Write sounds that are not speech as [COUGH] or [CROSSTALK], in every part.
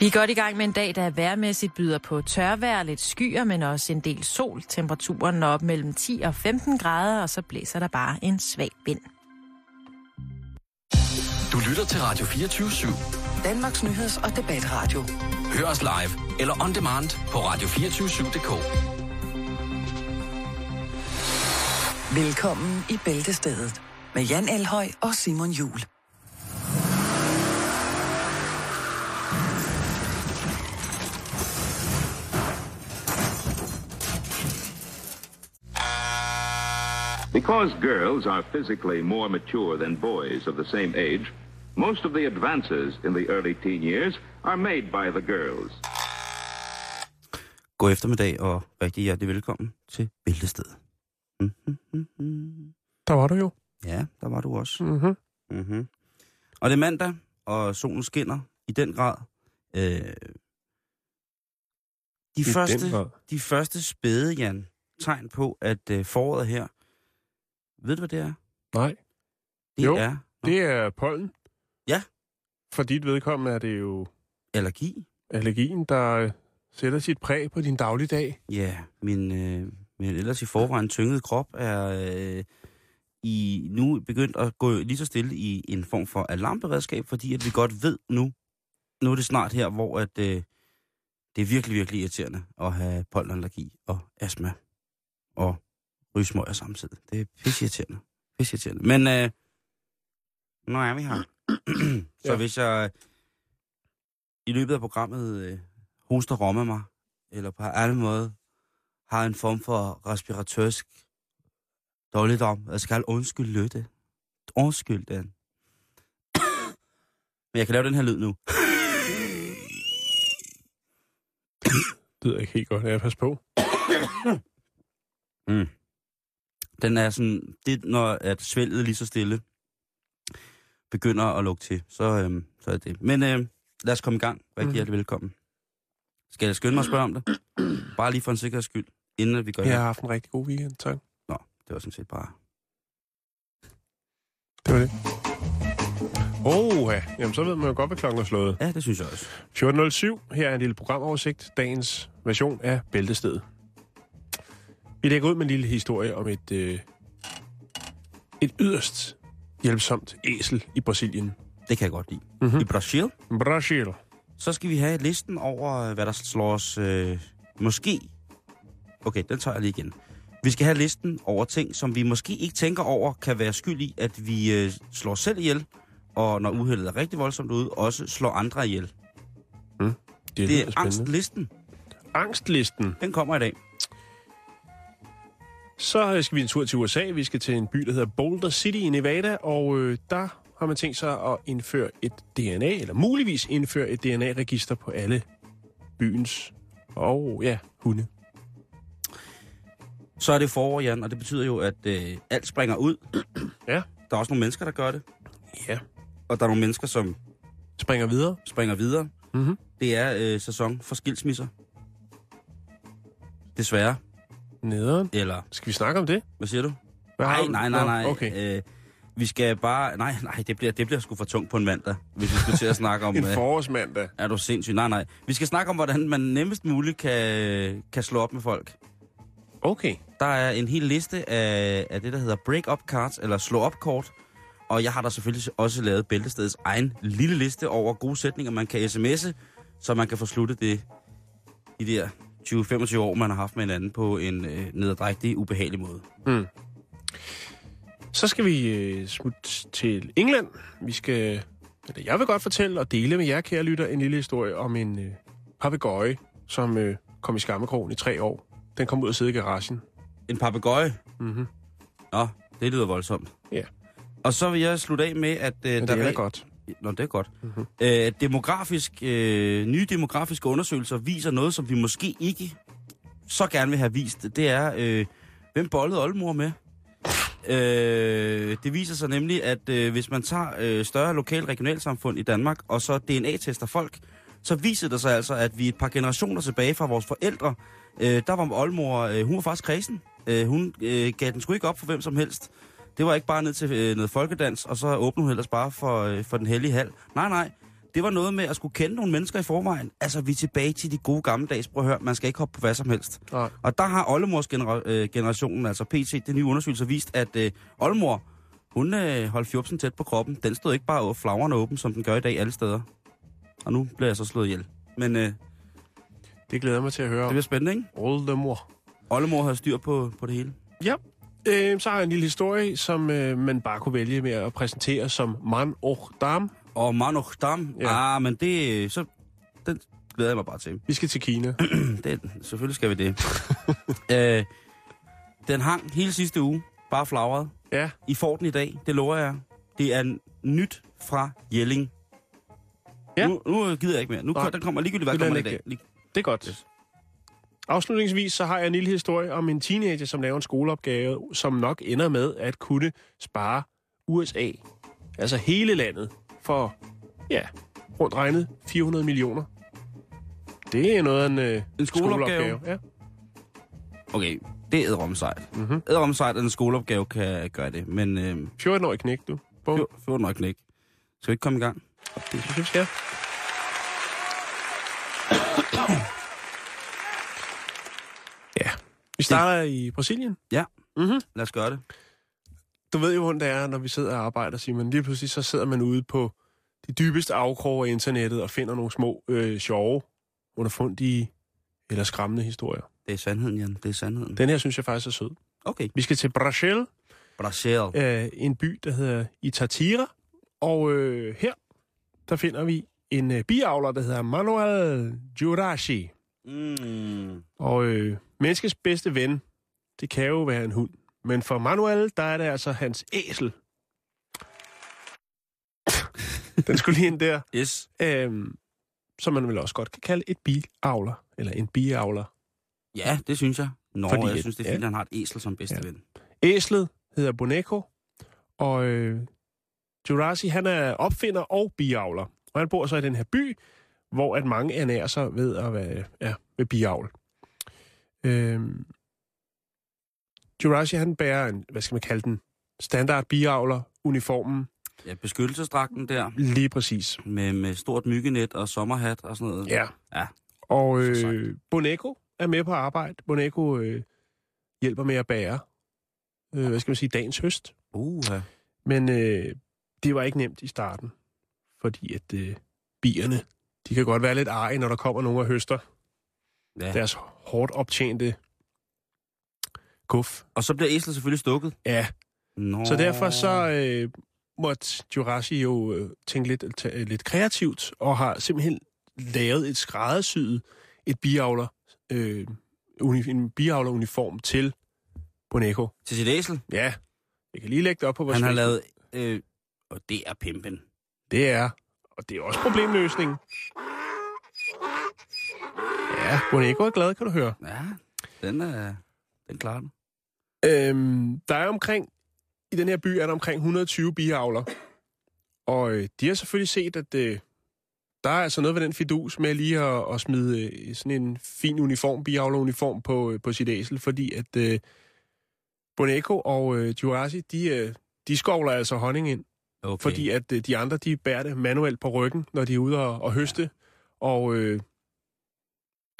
Vi er godt i gang med en dag, der værmæssigt byder på tørvejr, lidt skyer, men også en del sol. Temperaturen når op mellem 10 og 15 grader, og så blæser der bare en svag vind. Du lytter til Radio 24-7. Danmarks Nyheds- og Debatradio. Hør os live eller on demand på radio247.dk. Velkommen i Bæltestedet med Jan Elhøj og Simon Jul. Because girls are physically more mature than boys of the same age, most of the advances in the early teen years are made by the girls. God eftermiddag og rigtig hjertelig velkommen til Bæltestedet. Mm-hmm. Der var du jo. Ja, der var du også. Mm-hmm. Mm-hmm. Og det er mandag, og solen skinner i den grad. Øh, de, I første, den grad. de første spæde, Jan, tegn på, at øh, foråret er her. Ved du, hvad det er? Nej, Det Jo. er det er pollen. Ja. For dit vedkommende er det jo allergi. allergien, der sætter sit præg på din dagligdag. Ja, min, øh, min ellers i forvejen tyngede krop er øh, i nu begyndt at gå lige så stille i en form for alarmberedskab, fordi at vi godt ved nu, nu er det snart her, hvor at, øh, det er virkelig, virkelig irriterende at have pollenallergi og astma og rysmøger samtidig. Det er pisseirriterende. Pisseirriterende. Men øh, nu er vi her. [CLEARS THROAT] så Ja. hvis jeg i løbet af programmet øh, hoster romme mig, eller på anden måde har en form for respiratørsk dårligdom. Jeg skal undskylde det. Undskyld den. Men jeg kan lave den her lyd nu. Det jeg ikke helt godt, jeg pas på. Mm. Den er sådan, det når at svælget lige så stille begynder at lukke til, så, øhm, så er det. Men øh, lad os komme i gang. Rigtig Mhm. hjertelig velkommen. Skal jeg skynde mig at spørge om det? [CLEARS THROAT] Bare lige for en sikkerheds skyld, inden at vi går Jeg har haft en rigtig god weekend, tak. Nå, det var sådan set bare... Det var det. Åh, ja. Jamen, så ved man jo godt, hvad klokken er slået. Ja, det synes jeg også. 14.07. Her er en lille programoversigt. Dagens version af Bæltestedet. Vi lægger ud med en lille historie om et, øh, et yderst hjælpsomt æsel i Brasilien. Det kan jeg godt lide. Mhm. I Brasil, Brasil. så skal vi have listen over, øh, hvad der slår os øh, måske... Okay, den tager jeg lige igen. Vi skal have listen over ting, som vi måske ikke tænker over, kan være skyld i, at vi øh, slår os selv ihjel, og når uheldet er rigtig voldsomt ude, også slår andre ihjel. Det, Det lyder er angstlisten. Angstlisten. Den kommer i dag. Så skal vi en tur til USA. Vi skal til en by, der hedder Boulder City i Nevada, og øh, der har man tænkt sig at indføre et DNA, eller muligvis indføre et DNA-register på alle byens og ja, hunde. Så er det forår, Jan, og det betyder jo, at øh, alt springer ud. [CLEARS THROAT] Ja. Der er også nogle mennesker, der gør det. Ja. Og der er nogle mennesker, som Springer videre. springer videre. Mhm. Det er øh, sæson for skilsmisser. Desværre. Nederen. Eller, Skal vi snakke om det? hvad siger du? Hvad Nej, nej, nej, nej. Okay. Øh, vi skal bare... Nej, nej, det bliver, det bliver sgu for tungt på en mandag, hvis vi skal til at snakke om... [LAUGHS] En øh, forårsmandag. er du sindssyg? Nej, nej. Vi skal snakke om, hvordan man nemmest muligt kan, kan slå op med folk. Okay. Der er en hel liste af, af det, der hedder break-up cards, eller slå-op-kort. Og jeg har der selvfølgelig også lavet Bæltestedets egen lille liste over gode sætninger, man kan sms'e, så man kan få sluttet det i de der 20-25 år, man har haft med hinanden på en øh, nederdrægtig, ubehagelig måde. Mm. Så skal vi øh, smutte til England. Vi skal... Eller jeg vil godt fortælle og dele med jer, kære lytter, en lille historie om en øh, papegøje, som øh, kom i skammekrogen i tre år. Den kom ud og sidde i garagen. En papegøje. Mm-hmm. Nå, det lyder voldsomt. Ja. Og så vil jeg slutte af med, at... Øh, Men der det er re- godt. Nå, det er godt. Mhm. Mm-hmm. Øh, demografisk, øh, nye demografiske undersøgelser viser noget, som vi måske ikke så gerne vil have vist. Det er, øh, hvem bollede oldemor med? Øh, det viser sig nemlig, at øh, hvis man tager øh, større lokal regionalsamfund i Danmark, og så DNA-tester folk, så viser det sig altså, at vi et par generationer tilbage fra vores forældre, øh, der var oldemor, øh, hun var faktisk kredsen. Øh, hun øh, gav den sgu ikke op for hvem som helst. Det var ikke bare ned til øh, noget folkedans, og så åbnede hun ellers bare for, øh, for den hellige hal. Nej, nej. det var noget med at skulle kende nogle mennesker i forvejen. Altså, vi er tilbage til de gode gamle dages. Prøv at høre, man skal ikke hoppe på hvad som helst. Nej. Og der har Oldemors genera- øh, generationen, altså PT, den nye undersøgelse, vist, at øh, Oldemor, hun øh, holdt fjopsen tæt på kroppen. Den stod ikke bare flagrende åben, som den gør i dag alle steder. Og nu bliver jeg så slået ihjel. Men øh, det Det glæder jeg mig til at høre om. bliver spændende, ikke? Oldemor. Oldemor har styr på, på det hele. Ja. Øh, så har jeg en lille historie, som øh, man bare kunne vælge med at præsentere som Man och Dam. Og Manoch Dam, Ja. ah, men det, så, den glæder jeg mig bare til. Vi skal til Kina. [CLEARS THROAT] Det, selvfølgelig skal vi det. [LAUGHS] øh, den hang hele sidste uge, bare flagret. Ja, I får den i dag, det lover jeg. Det er nyt fra Jelling. Ja. Nu, nu gider jeg ikke mere. Nu Nej. den kommer ligegyldigt, hvad kommer i dag. Lig- det er godt. Yes. Afslutningsvis så har jeg en lille historie om en teenager, som laver en skoleopgave, som nok ender med at kunne spare USA, altså hele landet, for, ja, rundt regnet 400 millioner. Det er noget af en, øh, En skoleopgave? Ja. Okay, det er æderom sejt. Mhm. Mm-hmm. Sejt, at en skoleopgave kan gøre det. Men øh, 14-årig knæk, du. Bum. 14 nok ikke. Skal vi ikke komme i gang? Det synes jeg, vi skal. Ja. Vi starter i Brasilien. Lad os gøre det. Du ved jo, hvordan det er, når vi sidder og arbejder, Simon. Lige pludselig så sidder man ude på de dybeste afkroge af internettet og finder nogle små øh, sjove, underfundige eller skræmmende historier. Det er sandheden, Jan. Det er sandheden. Den her synes jeg faktisk er sød. Okay. Vi skal til Brasil, Brasil. øh, en by, der hedder Itatira. Og øh, her, der finder vi en øh, biavler, der hedder Manuel Jurashi. Mm. Og øh, menneskets bedste ven, det kan jo være en hund. Men for Manuel, der er det altså hans æsel. Den skulle lige ind der. [LAUGHS] Yes. Øhm, som man vel også godt kan kalde et biavler, eller en biavler. Ja, det synes jeg. Nå, Fordi jeg synes, det er ja. fint, at han har et æsel som bedste Ja. ven. Æslet hedder Boneco, og øh, Jurasi, han er opfinder og biavler. Og han bor så i den her by, hvor at mange ernærer sig ved at være ja, ved biavl. Øhm, Jurasi, han bærer en, hvad skal man kalde den, standard biavler, uniformen, Ja, beskyttelsesdragten der, lige præcis. med, med stort myggenet og sommerhat og sådan noget. Ja. Ja. Og øh, Boneco er med på arbejde. Boneco øh, hjælper med at bære, øh, hvad skal man sige, dagens høst. Uh, ja. Men øh, det var ikke nemt i starten, fordi at øh, bierne, de kan godt være lidt arge, når der kommer nogen og høster ja. deres hårdt optjente guf. Og så bliver æslet selvfølgelig stukket. Ja, Nå. så derfor så øh, måtte Jurassic jo øh, tænke lidt, t- lidt kreativt, og har simpelthen lavet et skræddersyet, et biavler, øh, uni, en biavler-uniform til Boneco. Til sit æsel. Ja, jeg kan lige lægge det op på vores Han har lavet... Øh, og det er pimpen. Det er, og det er også problemløsning. Ja, Boneco er glad, kan du høre. Ja, den er... Den klarer den. Øhm, der er omkring, i den her by er der omkring 120 biavler. Og øh, de har selvfølgelig set, at øh, der er altså noget ved den fidus med lige at, at smide øh, sådan en fin uniform, biavleruniform på, øh, på sit æsel, fordi at øh, Boneco og øh, Jurassic, de, øh, de skovler altså honning ind. Okay. Fordi at øh, de andre, de bærer det manuelt på ryggen, når de er ude og, og høste. Og øh,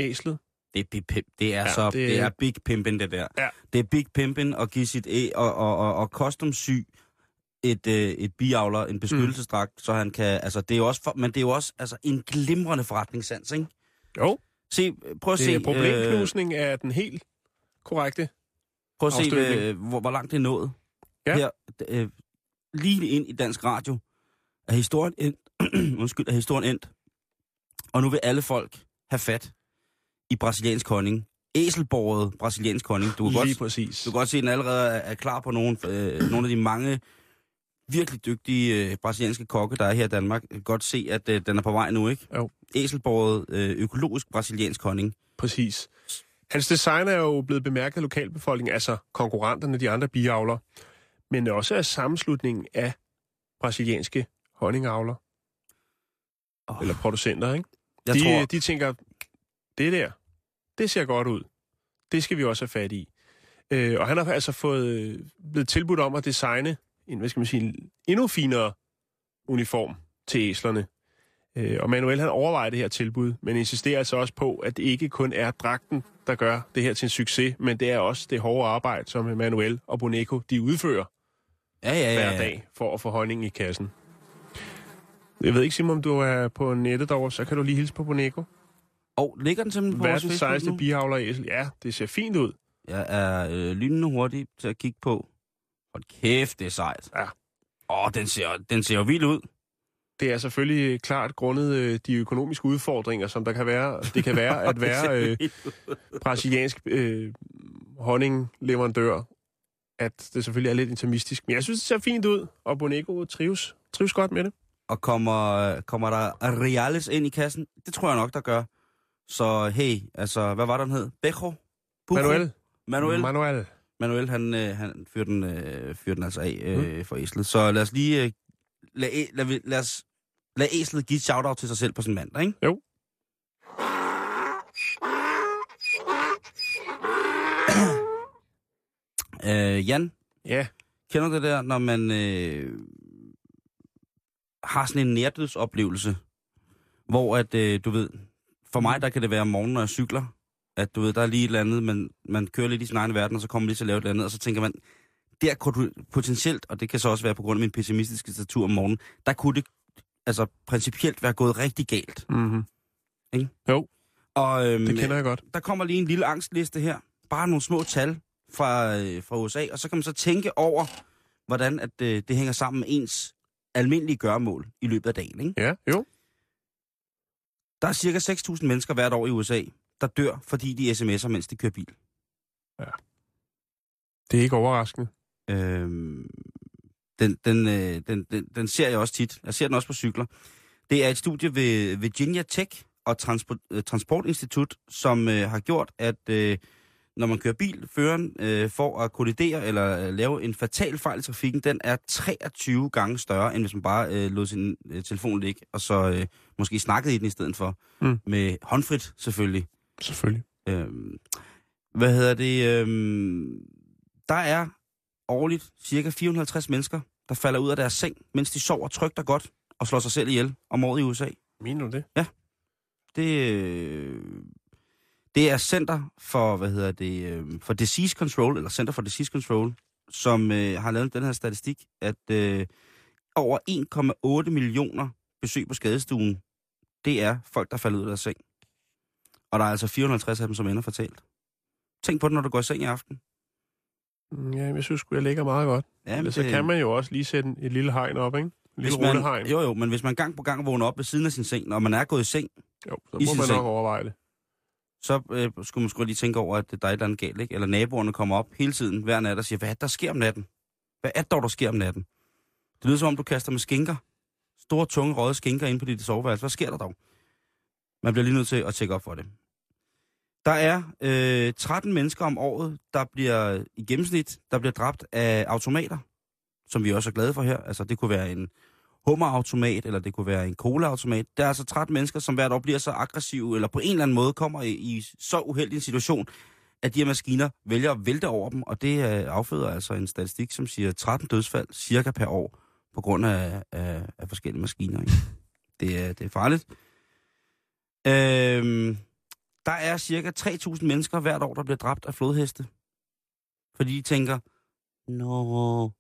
æslet, Det er, big pimp. det er Ja, så det- det... det er big pimpin, det der. Ja. Det er big pimpin at give sit æ og, og, og, og custom sy et, øh, et biavler, en beskyttelsesdragt, mm. så han kan, altså det er jo også, for, men det er jo også altså, en glimrende forretningssans, ikke? jo, Se, prøv at det se, er problemknusning af den helt korrekte. prøv at se øh, hvor, hvor langt det er nået. Ja. Her, øh, lige ind i dansk radio, er historien endt, [CLEARS THROAT] undskyld, er historien endt, og nu vil alle folk have fat i brasiliansk honning. Æselborget brasiliansk honning. Du kan godt Lige præcis. Du kan godt se, at den allerede er klar på nogle, øh, nogle af de mange virkelig dygtige øh, brasilianske kokke, der er her i Danmark. Jeg kan godt se, at øh, den er på vej nu, ikke? Jo. Æselborget øh, økologisk brasiliansk honning. Præcis. Hans design er jo blevet bemærket af lokalbefolkningen, altså konkurrenterne, de andre biavler, men også af sammenslutningen af brasilianske honningavler, Oh, eller producenter, ikke? jeg de, tror, de tænker, det der, det ser godt ud. Det skal vi også have fat i. Øh, og han har altså fået øh, blevet tilbudt om at designe en, hvad skal man sige, en endnu finere uniform til æslerne Øh, og Manuel han overvejer det her tilbud, men insisterer altså også på, at det ikke kun er dragten, der gør det her til en succes, men det er også det hårde arbejde, som Manuel og Boneco de udfører Ja, ja, ja. hver ja. dag for at få honning i kassen. Jeg ved ikke, Simon, om du er på nettet derovre, så kan du lige hilse på Boneco. Og ligger den simpelthen på vores Verdens Facebook sejeste nu? bihavler æsel. Ja, det ser fint ud. Jeg er øh, lynende hurtig til at kigge på. Hold kæft, det er sejt. Ja. Åh, den ser, den ser jo vild ud. Det er selvfølgelig klart grundet øh, de økonomiske udfordringer, som der kan være. Det kan være [LAUGHS] at være øh, brasiliansk øh, honningleverandør, at det selvfølgelig er lidt intimistisk. Men jeg synes, det ser fint ud, og Boneco trives, trives godt med det. Og kommer, kommer der Reales ind i kassen? Det tror jeg nok, der gør. Så hey, altså, hvad var den hed? Bejo? Manuel. Manuel. Manuel. Manuel, han, øh, han fyrer den, øh, fyrer den altså af øh, for æslet. Så lad os lige... Øh, lad, lad, lad, os, lad æslet give et shout-out til sig selv på en mandag, ikke? Jo. [CLEARS THROAT] øh, Jan, Ja, kender du det der, når man øh, har sådan en nærdødsoplevelse, hvor at, øh, du ved, for mig der kan det være om morgenen, når jeg cykler, at du ved, der er lige et eller andet, man, man kører lidt i sin egen verden, og så kommer man lige til at lave et eller andet, og så tænker man, der kunne du potentielt, og det kan så også være på grund af min pessimistiske statur om morgenen, der kunne det altså principielt være gået rigtig galt. mm-hmm. Og øhm, det kender jeg godt. der kommer lige en lille angstliste her. Bare nogle små tal fra, øh, fra USA, og så kan man så tænke over, hvordan at, øh, det hænger sammen med ens almindelige gørmål i løbet af dagen. Ikke? Ja, jo. Der er cirka 6.000 mennesker hvert år i USA, der dør, fordi de sms'er, mens de kører bil. Det er ikke overraskende. Øhm, den, den, øh, den, den, den ser jeg også tit. Jeg ser den også på cykler. Det er et studie ved Virginia Tech og Transport, øh, Transportinstitut, som øh, har gjort, at øh, når man kører bil, føreren øh, for at kollidere eller øh, lave en fatal fejl i trafikken, den er 23 gange større, end hvis man bare øh, lod sin øh, telefon ligge, og så øh, måske snakkede i den i stedet for. Mm. Med håndfrit selvfølgelig. Selvfølgelig. Øhm, hvad hedder det? Øhm, der er årligt cirka 450 mennesker, der falder ud af deres seng, mens de sover trygt og godt og slår sig selv ihjel om året i USA. Mener du det? Det, øh, det er Center for, hvad hedder det, øh, for Disease Control, eller Center for Disease Control, som øh, har lavet den her statistik, at øh, over 1,8 millioner besøg på skadestuen, det er folk, der falder ud af deres seng. Og der er altså 450 af dem, som ender fatalt. Tænk på det, når du går i seng i aften. Mm, Ja, jeg synes jeg ligger meget godt. Ja, Men så kan man jo også lige sætte et lille hegn op, ikke? En lille man, rullehegn. jo, jo, men hvis man gang på gang vågner op ved siden af sin seng, når man er gået i seng, Jo, så må man seng. nok overveje det så øh, skulle man sgu lige tænke over, at der er et eller andet galt, ikke? Eller naboerne kommer op hele tiden hver nat og siger, hvad er det, der sker om natten? Hvad er det dog, der sker om natten? Det lyder som om, du kaster med skinker. Store, tunge, røde skinker ind på dit soveværelse. Hvad sker der dog? Man bliver lige nødt til at tjekke op for det. Der er øh, 13 mennesker om året, der bliver i gennemsnit, der bliver dræbt af automater, som vi også er glade for her. Altså, det kunne være en hummerautomat, eller det kunne være en colaautomat. Der er altså 13 mennesker, som hvert år bliver så aggressive, eller på en eller anden måde kommer i, i så uheldig en situation, at de her maskiner vælger at vælte over dem, og det øh, afføder altså en statistik, som siger 13 dødsfald cirka per år, på grund af, af, af forskellige maskiner. Ikke? Det, er, det er farligt. Øhm, der er cirka 3.000 mennesker hvert år, der bliver dræbt af flodheste. Fordi de tænker, Nå,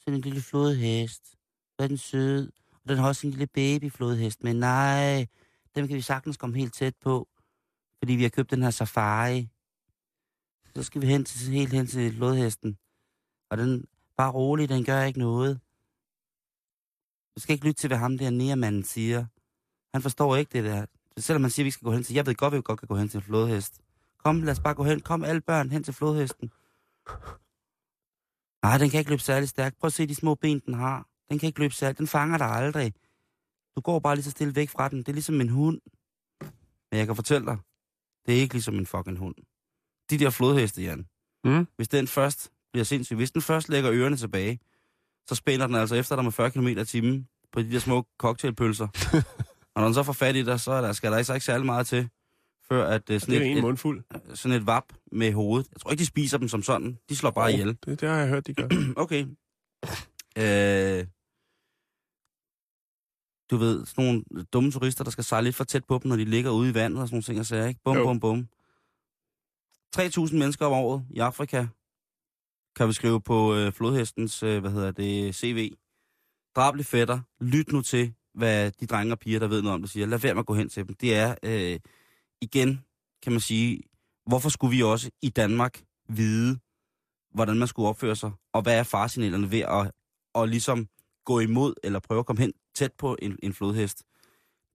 sådan en lille flodhest. Hvor er den sød. Og den har også en lille babyflodhest. Men nej, dem kan vi sagtens komme helt tæt på. Fordi vi har købt den her safari. Så skal vi hen til, helt hen til flodhesten. Og den, bare rolig, den gør ikke noget. Du skal ikke lytte til, hvad ham der nærmanden siger. Han forstår ikke det der. Selvom man siger, at vi skal gå hen til... Jeg ved godt, at vi godt kan gå hen til en flodhest. Kom, lad os bare gå hen. Kom alle børn hen til flodhesten. Nej, den kan ikke løbe særlig stærkt. Prøv at se de små ben, den har. Den kan ikke løbe særligt. Den fanger dig aldrig. Du går bare lige så stille væk fra den. Det er ligesom en hund. Men jeg kan fortælle dig, det er ikke ligesom en fucking hund. De der flodheste, Jan. Mm. Hvis den først bliver sindssyg, hvis den først lægger ørerne tilbage, så spænder den altså efter dig med 40 km i timen på de der små cocktailpølser. [LAUGHS] og når den så får fat i dig, så er der, skal der altså ikke særlig meget til, før at uh, Det sådan, er et, en et, mundfuld. sådan et vap med hovedet. Jeg tror ikke, de spiser dem som sådan. De slår bare ihjel. Det, det har jeg hørt, de gør. [CLEARS THROAT] Okay. Øh, du ved, sådan nogle dumme turister, der skal sejle lidt for tæt på dem, når de ligger ude i vandet og sådan nogle ting og sager, ikke? Bum, Jo. bum, bum. 3.000 mennesker om året i Afrika, kan vi skrive på øh, flodhestens, øh, hvad hedder det, CV. Drabelig fætter, lyt nu til, hvad de drenge og piger, der ved noget om det, siger. Lad være med at gå hen til dem. Det er, øh, igen, kan man sige, hvorfor skulle vi også i Danmark vide, hvordan man skulle opføre sig, og hvad er faresignalerne ved at, at ligesom gå imod, eller prøve at komme hen tæt på en, en flodhest.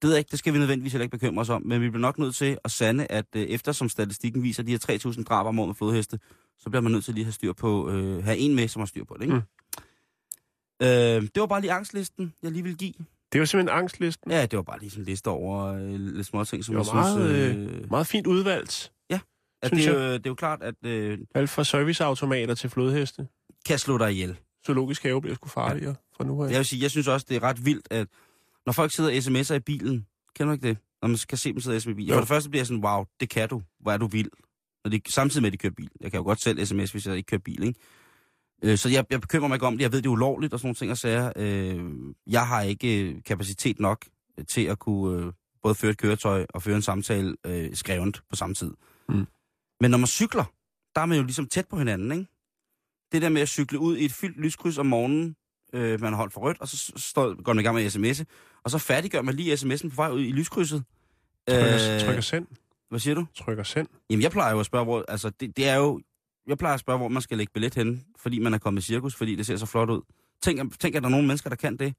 Det ved jeg ikke, det skal vi nødvendigvis heller ikke bekymre os om, men vi bliver nok nødt til at sande, at øh, eftersom statistikken viser de her 3.000 drab om året med flodheste, så bliver man nødt til lige at have styr på, øh, have en med, som har styr på det, ikke? Mm. Øh, det var bare lige angstlisten, jeg lige vil give. Det var simpelthen angstlisten. Ja, det var bare lige sådan en liste over øh, lidt små ting, som Det jeg var meget, synes... øh, meget fint udvalgt. at synes det, er jo, det er jo klart, at øh, Alt fra serviceautomater til flodheste. kan slå dig ihjel. Zoologisk have bliver sgu farligere fra nu af. Jeg vil sige, jeg synes også, det er ret vildt, at når folk sidder og sms'er i bilen, kender du ikke det? Når man kan se dem sidde og sms'er i bilen. Jo. For det første bliver jeg sådan, wow, det kan du. Hvor er du vild. Når de, samtidig med, at de kører bil. Jeg kan jo godt selv sms, hvis jeg ikke kører bil, ikke? Øh, Så jeg, jeg bekymrer mig ikke om det. Jeg ved, det er ulovligt og sådan nogle ting og sager. Øh, Jeg har ikke øh, kapacitet nok til at kunne øh, både føre et køretøj og føre en samtale øh, skrevet på samme tid. Mm. Men når man cykler, der er man jo ligesom tæt på hinanden, ikke? Det der med at cykle ud i et fyldt lyskryds om morgenen, øh, man har holdt for rødt, og så står, går man i gang med sms'e, og så færdiggør man lige sms'en på vej ud i lyskrydset. Trykker, trykker send. hvad siger du? Trykker send. Jamen, jeg plejer jo at spørge, hvor, altså, det, det er jo, jeg plejer at spørge, hvor man skal lægge billet hen, fordi man er kommet i cirkus, fordi det ser så flot ud. Tænk, tænk at der er nogle mennesker, der kan det.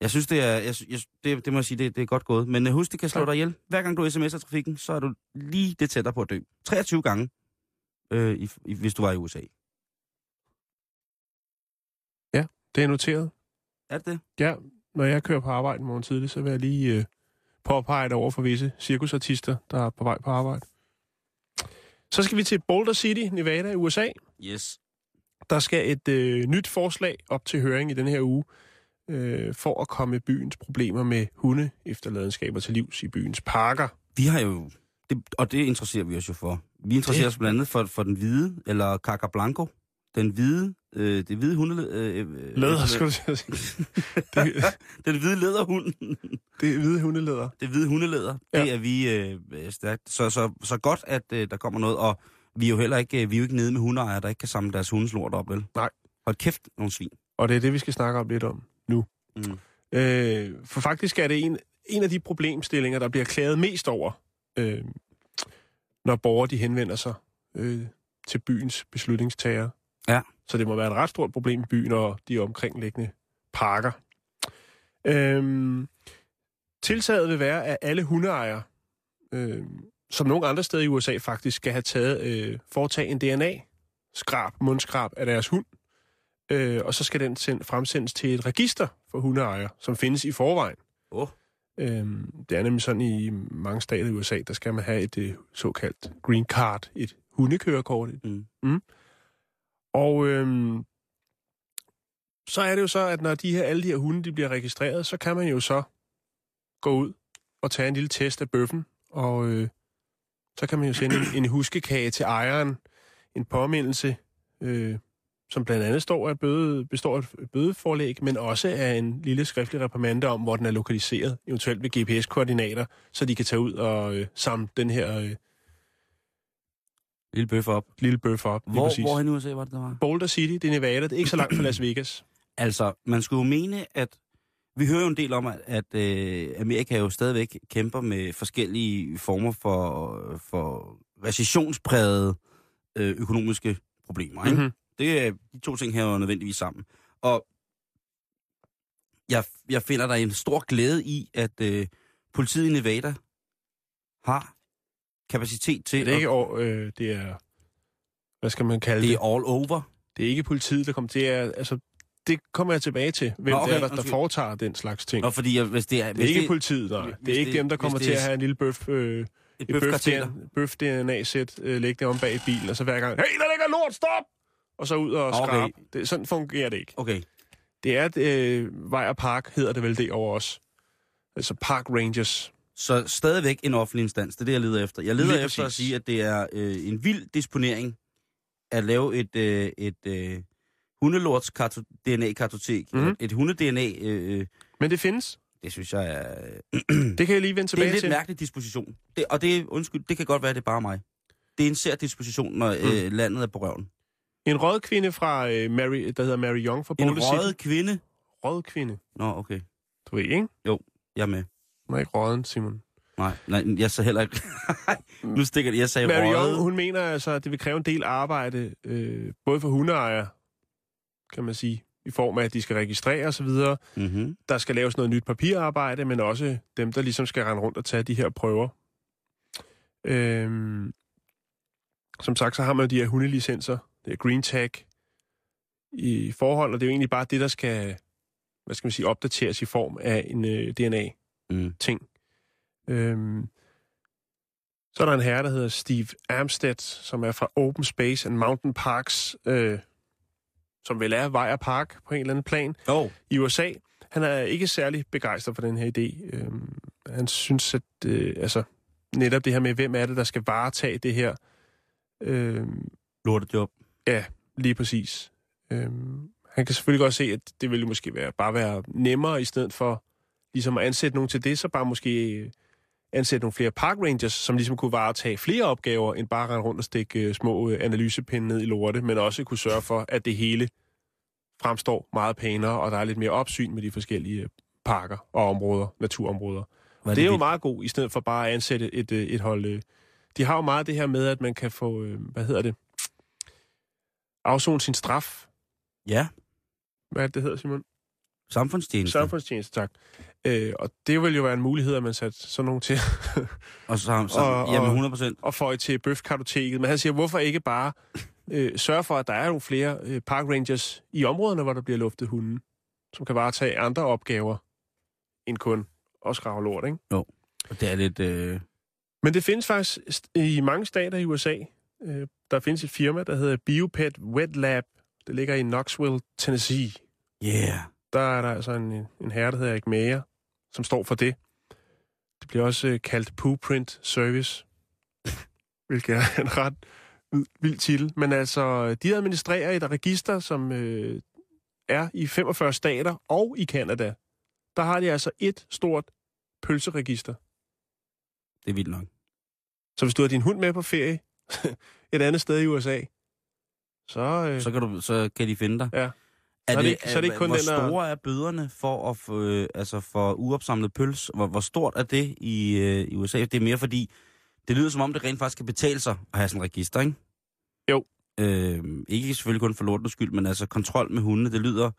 Jeg synes, det er, jeg, jeg, det, det må jeg sige, det, det er godt gået. Men øh, husk, det kan slå dig ihjel. Hver gang du sms'er trafikken, så er du lige det tættere på at dø. 23 gange, øh, i, i, hvis du var i USA. Det er noteret. Er det det? Ja, når jeg kører på arbejde morgen tidlig, så vil jeg lige øh, påpege det over for visse cirkusartister, der er på vej på arbejde. Så skal vi til Boulder City, Nevada i USA. Yes. Der skal et øh, nyt forslag op til høring i den her uge, øh, for at komme byens problemer med hunde efterladenskaber til livs i byens parker. Vi har jo, det, og det interesserer vi os jo for. Vi interesserer Det- os blandt andet for, for den hvide, eller Caca Blanco. Den hvide, øh, det hvide hunde... Øh, øh, Læder, øh, til at sige. [LAUGHS] Det, Den hvide læderhund. det hvide hundelæder. det hvide hundelæder. Ja. Det er vi øh, stærkt. Så, så, så godt, at øh, der kommer noget. Og vi er jo heller ikke, øh, vi er jo ikke nede med hundeejere, der ikke kan samle deres hundeslort op, vel? Nej. Hold kæft, nogle svin. Og det er det, vi skal snakke om lidt om nu. Mm. Øh, for faktisk er det en, en af de problemstillinger, der bliver klaget mest over, øh, når borgere de henvender sig øh, til byens beslutningstagere. Ja. Så det må være et ret stort problem i byen og de omkringliggende parker. Øh, tiltaget vil være, at alle hundeejere, øh, som nogle andre steder i USA faktisk, skal have taget øh, foretage en DNA-skrab, mundskrab af deres hund. Øh, og så skal den send, fremsendes til et register for hundeejere, som findes i forvejen. Åh. Øhm, det er nemlig sådan i mange stater i USA, der skal man have et øh, såkaldt green card, et hundekørekort. Mm. Mm. Og øhm, så er det jo så, at når de her, alle de her hunde de bliver registreret, så kan man jo så gå ud og tage en lille test af bøffen, og øh, så kan man jo sende en, en huskekage til ejeren, en påmindelse, øh, som blandt andet står af bøde, består af et bødeforlæg, men også af en lille skriftlig reprimande om, hvor den er lokaliseret, eventuelt ved GPS-koordinater, så de kan tage ud og øh, samle den her øh, Lille bøf op. lille bøf op. lige Hvor, præcis. hvor hen i USA var det, der var? Boulder City, det er Nevada, det er ikke så langt fra Las Vegas. Altså, man skulle jo mene, at... Vi hører jo en del om, at, at øh, Amerika jo stadigvæk kæmper med forskellige former for, for recessionsprægede øh, økonomiske problemer. Ikke? Mm-hmm. Det er de to ting her er jo nødvendigvis sammen. Og jeg, jeg finder der en stor glæde i, at øh, politiet i Nevada har kapacitet til... Det er ikke år, øh, det er, hvad skal man kalde det? det er all over. Det er ikke politiet, der kommer til at, altså, det kommer jeg tilbage til, hvem Nå, okay, det er, der, der foretager den slags ting. Og fordi jeg, hvis det er... det hvis er ikke politiet, nej. Det er ikke det- dem, der kommer det til at have en lille bøf, øh, et et bøf, bøfkarteller. bøf DNA-sæt øh, liggende om bag i bilen, og så hver gang, hey, der ligger lort, stop! Og så ud og Okay. skrabe. Det, sådan fungerer det ikke. Okay. Det er, et, øh, Vej og Park hedder det vel det over os. Altså Park Rangers. Så stadigvæk en offentlig instans. Det er det, jeg leder efter. Jeg leder Lige efter at sige, at det er øh, en vild disponering at lave et, øh, et øh, hundelorts DNA-kartotek. Mhm. Mm-hmm. Et hunde-DNA. Øh, øh, Men det findes. Det synes jeg er... [CLEARS THROAT] Det kan jeg lige vende Det er tilbage en lidt til. mærkelig disposition. Det, og det, undskyld, det kan godt være, det er bare mig. Det er en sær disposition, når Mm. øh, landet er på røven. En rød kvinde fra øh, Mary, der hedder Mary Young fra En Boulder City. røget kvinde. Rød kvinde. Nå, okay. Du ved ikke? Jeg er med. Er ikke røden, Simon. Nej, nej, jeg sagde heller ikke... [LAUGHS] nu stikker det. Jeg sagde Mary. Young, hun mener altså, at det vil kræve en del arbejde, øh, både for hundeejere, kan man sige, i form af, at de skal registrere osv. Mm-hmm. Der skal laves noget nyt papirarbejde, men også dem, der ligesom skal rende rundt og tage de her prøver. Øhm, som sagt, så har man jo de her hundelicenser, det er Green Tag, i forhold, og det er jo egentlig bare det, der skal, hvad skal man sige, opdateres i form af en øh, DNA Mm. ting. Øhm, så er der en herre, der hedder Steve Armstead, som er fra Open Space and Mountain Parks, øh, som vel er Vejer Park på en eller anden plan Oh. i USA. Han er ikke særlig begejstret for den her idé. Øhm, han synes, at øh, altså, netop det her med, hvem er det, der skal varetage det her, øhm, Lortejob. Ja, lige præcis. Øhm, han kan selvfølgelig godt se, at det ville måske være, bare være nemmere, i stedet for ligesom at ansætte nogen til det, så bare måske øh, ansætte nogle flere park rangers, som ligesom kunne varetage flere opgaver, end bare rende rundt og stikke øh, små øh, analysepinde ned i lorte, men også kunne sørge for, at det hele fremstår meget pænere, og der er lidt mere opsyn med de forskellige parker og områder, naturområder. Hvad Det er jo meget god, i stedet for bare at ansætte et, et hold. De har jo meget det her med, at man kan få, hvad hedder det, afzone sin straf. Ja, Hvad er det, det hedder, Simon? Samfundstjeneste. Samfundstjeneste, tak. Øh, og det vil jo være en mulighed, at man satte sådan nogen til [LAUGHS] Og så, så Og- jamen og- 100 procent. at få til bøfkartoteket. Men han siger, hvorfor ikke bare øh, sørge for, at der er nogle flere øh, park rangers i områderne, hvor der bliver luftet hunden, som kan varetage andre opgaver end kun at skrave lort, ikke? Det er lidt... Øh... Men det findes faktisk i mange stater i USA. Øh, der findes et firma, der hedder Biopet Wet Lab. Det ligger i Knoxville, Tennessee. Yeah. Der er der altså en, en herre, der hedder Erik Mager, som står for det. Det bliver også øh, kaldt Poo Print Service, [LAUGHS] hvilket er en ret vild titel. Men altså, de administrerer et register, som øh, er i 45 stater og i Kanada. Der har de altså et stort pølseregister. Det er vildt nok. Så hvis du har din hund med på ferie [LAUGHS] et andet sted i USA, så... Øh, Så kan, du, så kan de finde dig. Ja. Er Så er det ikke- så er det ikke kun hvor den der- store er bøderne for at få, øh, altså for uopsamlet pøls? Hvor, hvor stort er det i, øh, i USA? Det er mere fordi, det lyder som om, det rent faktisk kan betale sig at have sådan et register, ikke? Jo. Øh, ikke selvfølgelig kun for lortens skyld, men altså kontrol med hunde, det lyder...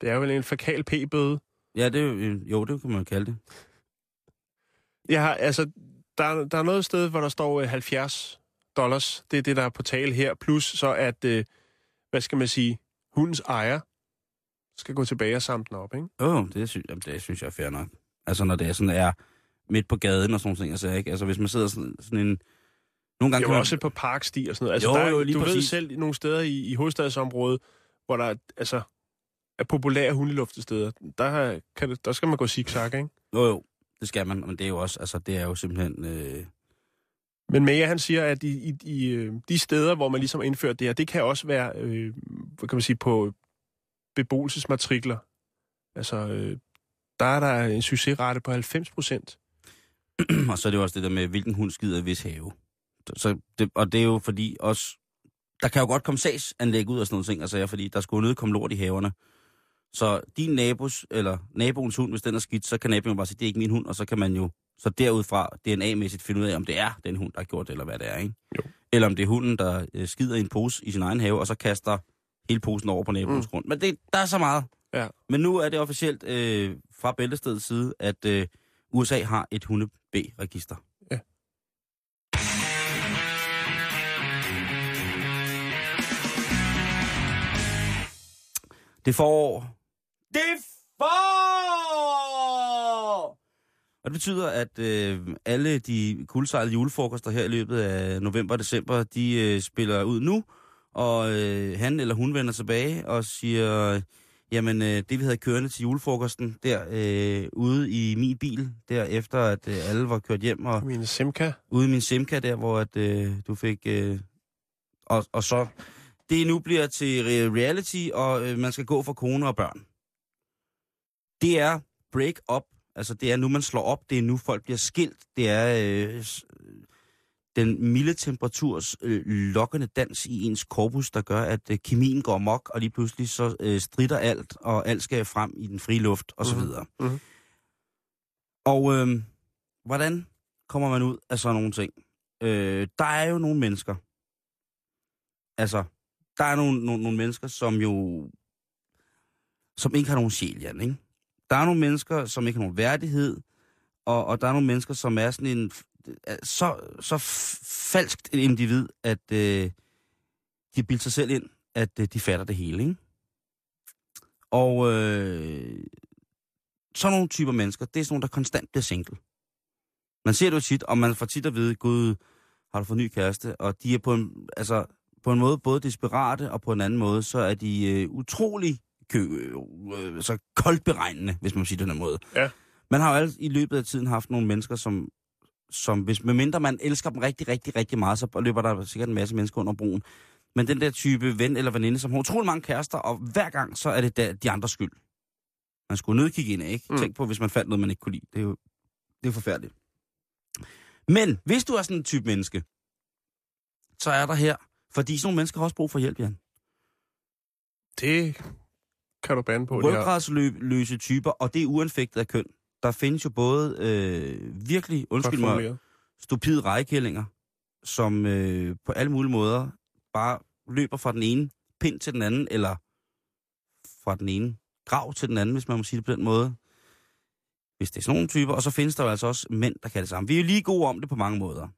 det er vel en fakal p-bøde. Ja, det, er jo, øh, jo, det kan man jo kalde det. Jeg har, altså, der, er- der er noget sted, hvor der står øh, 70 dollars. Det er det, der er på tale her. Plus så, at, øh, hvad skal man sige, hundens ejer skal gå tilbage og samle den op, ikke? Jo, jo, det, jamen, det synes jeg er fair nok. Altså, når det er sådan, er midt på gaden og sådan ting, altså, ikke? Altså, hvis man sidder sådan, sådan en... Nogle gange var man- også på parksti og sådan noget. Altså, Jo, der, er- jo, lige du ved præcis. selv nogle steder i, i hovedstadsområdet, hvor der altså, er populære hundeluftesteder. Der, har- kan det, der skal man gå zigzag, ikke? Jo, jo, det skal man, men det er jo også, altså, det er jo simpelthen... Øh, Men Maja, han siger, at i, i, i øh, de steder, hvor man ligesom har indført det her, det kan også være, øh, hvad kan man sige, på beboelsesmatrikler. Altså, øh, der er der en succesrate på 90 procent. [CLEARS THROAT] og så er det jo også det der med, hvilken hund skider i hvis have. Så det, og det er jo fordi også... Der kan jo godt komme sagsanlæg ud af sådan nogle ting, altså, fordi der skulle jo nødt komme lort i haverne. Så din nabos, eller naboens hund, hvis den er skidt, så kan naboen bare sige, det er ikke min hund, og så kan man jo så derudfra DNA-mæssigt finde ud af, om det er den hund, der har gjort det, eller hvad det er, ikke? Jo. Eller om det er hunden, der øh, skider i en pose i sin egen have, og så kaster hele posen over på naboens mm. grund. Men det, der er så meget. Ja. Men nu er det officielt øh, fra Bæltestedets side, at øh, USA har et hunde-B-register. Ja. Det får... Det får... Og det betyder, at øh, alle de kuldsejlede julefrokoster her i løbet af november og december, de øh, spiller ud nu, og øh, han eller hun vender tilbage og siger, jamen øh, det vi havde kørende til julefrokosten der øh, ude i min bil, der efter at øh, alle var kørt hjem, og Min Simca. ude i min Simca der, hvor at, øh, du fik... Øh, og, og så... Det nu bliver til re- reality, og øh, man skal gå for kone og børn. Det er break up Altså, det er nu, man slår op. Det er nu, folk bliver skilt. Det er øh, den milde temperaturs øh, lokkende dans i ens korpus, der gør, at øh, kemien går mok, og lige pludselig så øh, strider alt, og alt skal frem i den frie luft, og så Mhm. videre. Mhm. Og øh, hvordan kommer man ud af sådan nogle ting? Øh, der er jo nogle mennesker, altså, der er nogle, nogle, nogle mennesker, som jo, som ikke har nogen sjæl, Jan, ikke? Der er nogle mennesker, som ikke har nogen værdighed, og, og der er nogle mennesker, som er sådan en, så, så f- falskt et individ, at øh, de bilder sig selv ind, at øh, de fatter det hele, ikke? Og øh, sådan nogle typer mennesker, det er sådan nogle, der konstant bliver single. Man ser det jo tit, og man får tit at vide, gud, har du fået ny kæreste? Og de er på en, altså, på en måde både desperate, og på en anden måde, så er de øh, utrolig kø, øh, så koldt beregnende, hvis man siger det på den måde. Ja. Man har jo alt i løbet af tiden haft nogle mennesker, som, som hvis medmindre man elsker dem rigtig, rigtig, rigtig meget, så løber der sikkert en masse mennesker under broen. Men den der type ven eller veninde, som har utrolig mange kærester, og hver gang, så er det der, de andres skyld. Man skulle nødt kigge ind, ikke? Mm. Tænk på, hvis man fandt noget, man ikke kunne lide. Det er jo, det er forfærdeligt. Men hvis du er sådan en type menneske, så er der her, fordi sådan nogle mennesker har også brug for hjælp, Jan. Det kan du bande på. det her. Ryggradsløse typer, og det er uanfægtet af køn. Der findes jo både øh, virkelig, undskyld mig, stupide rejekællinger, som øh, på alle mulige måder bare løber fra den ene pind til den anden, eller fra den ene grav til den anden, hvis man må sige det på den måde. Hvis det er sådan nogle typer. Og så findes der jo altså også mænd, der kan det samme. Vi er jo lige gode om det på mange måder.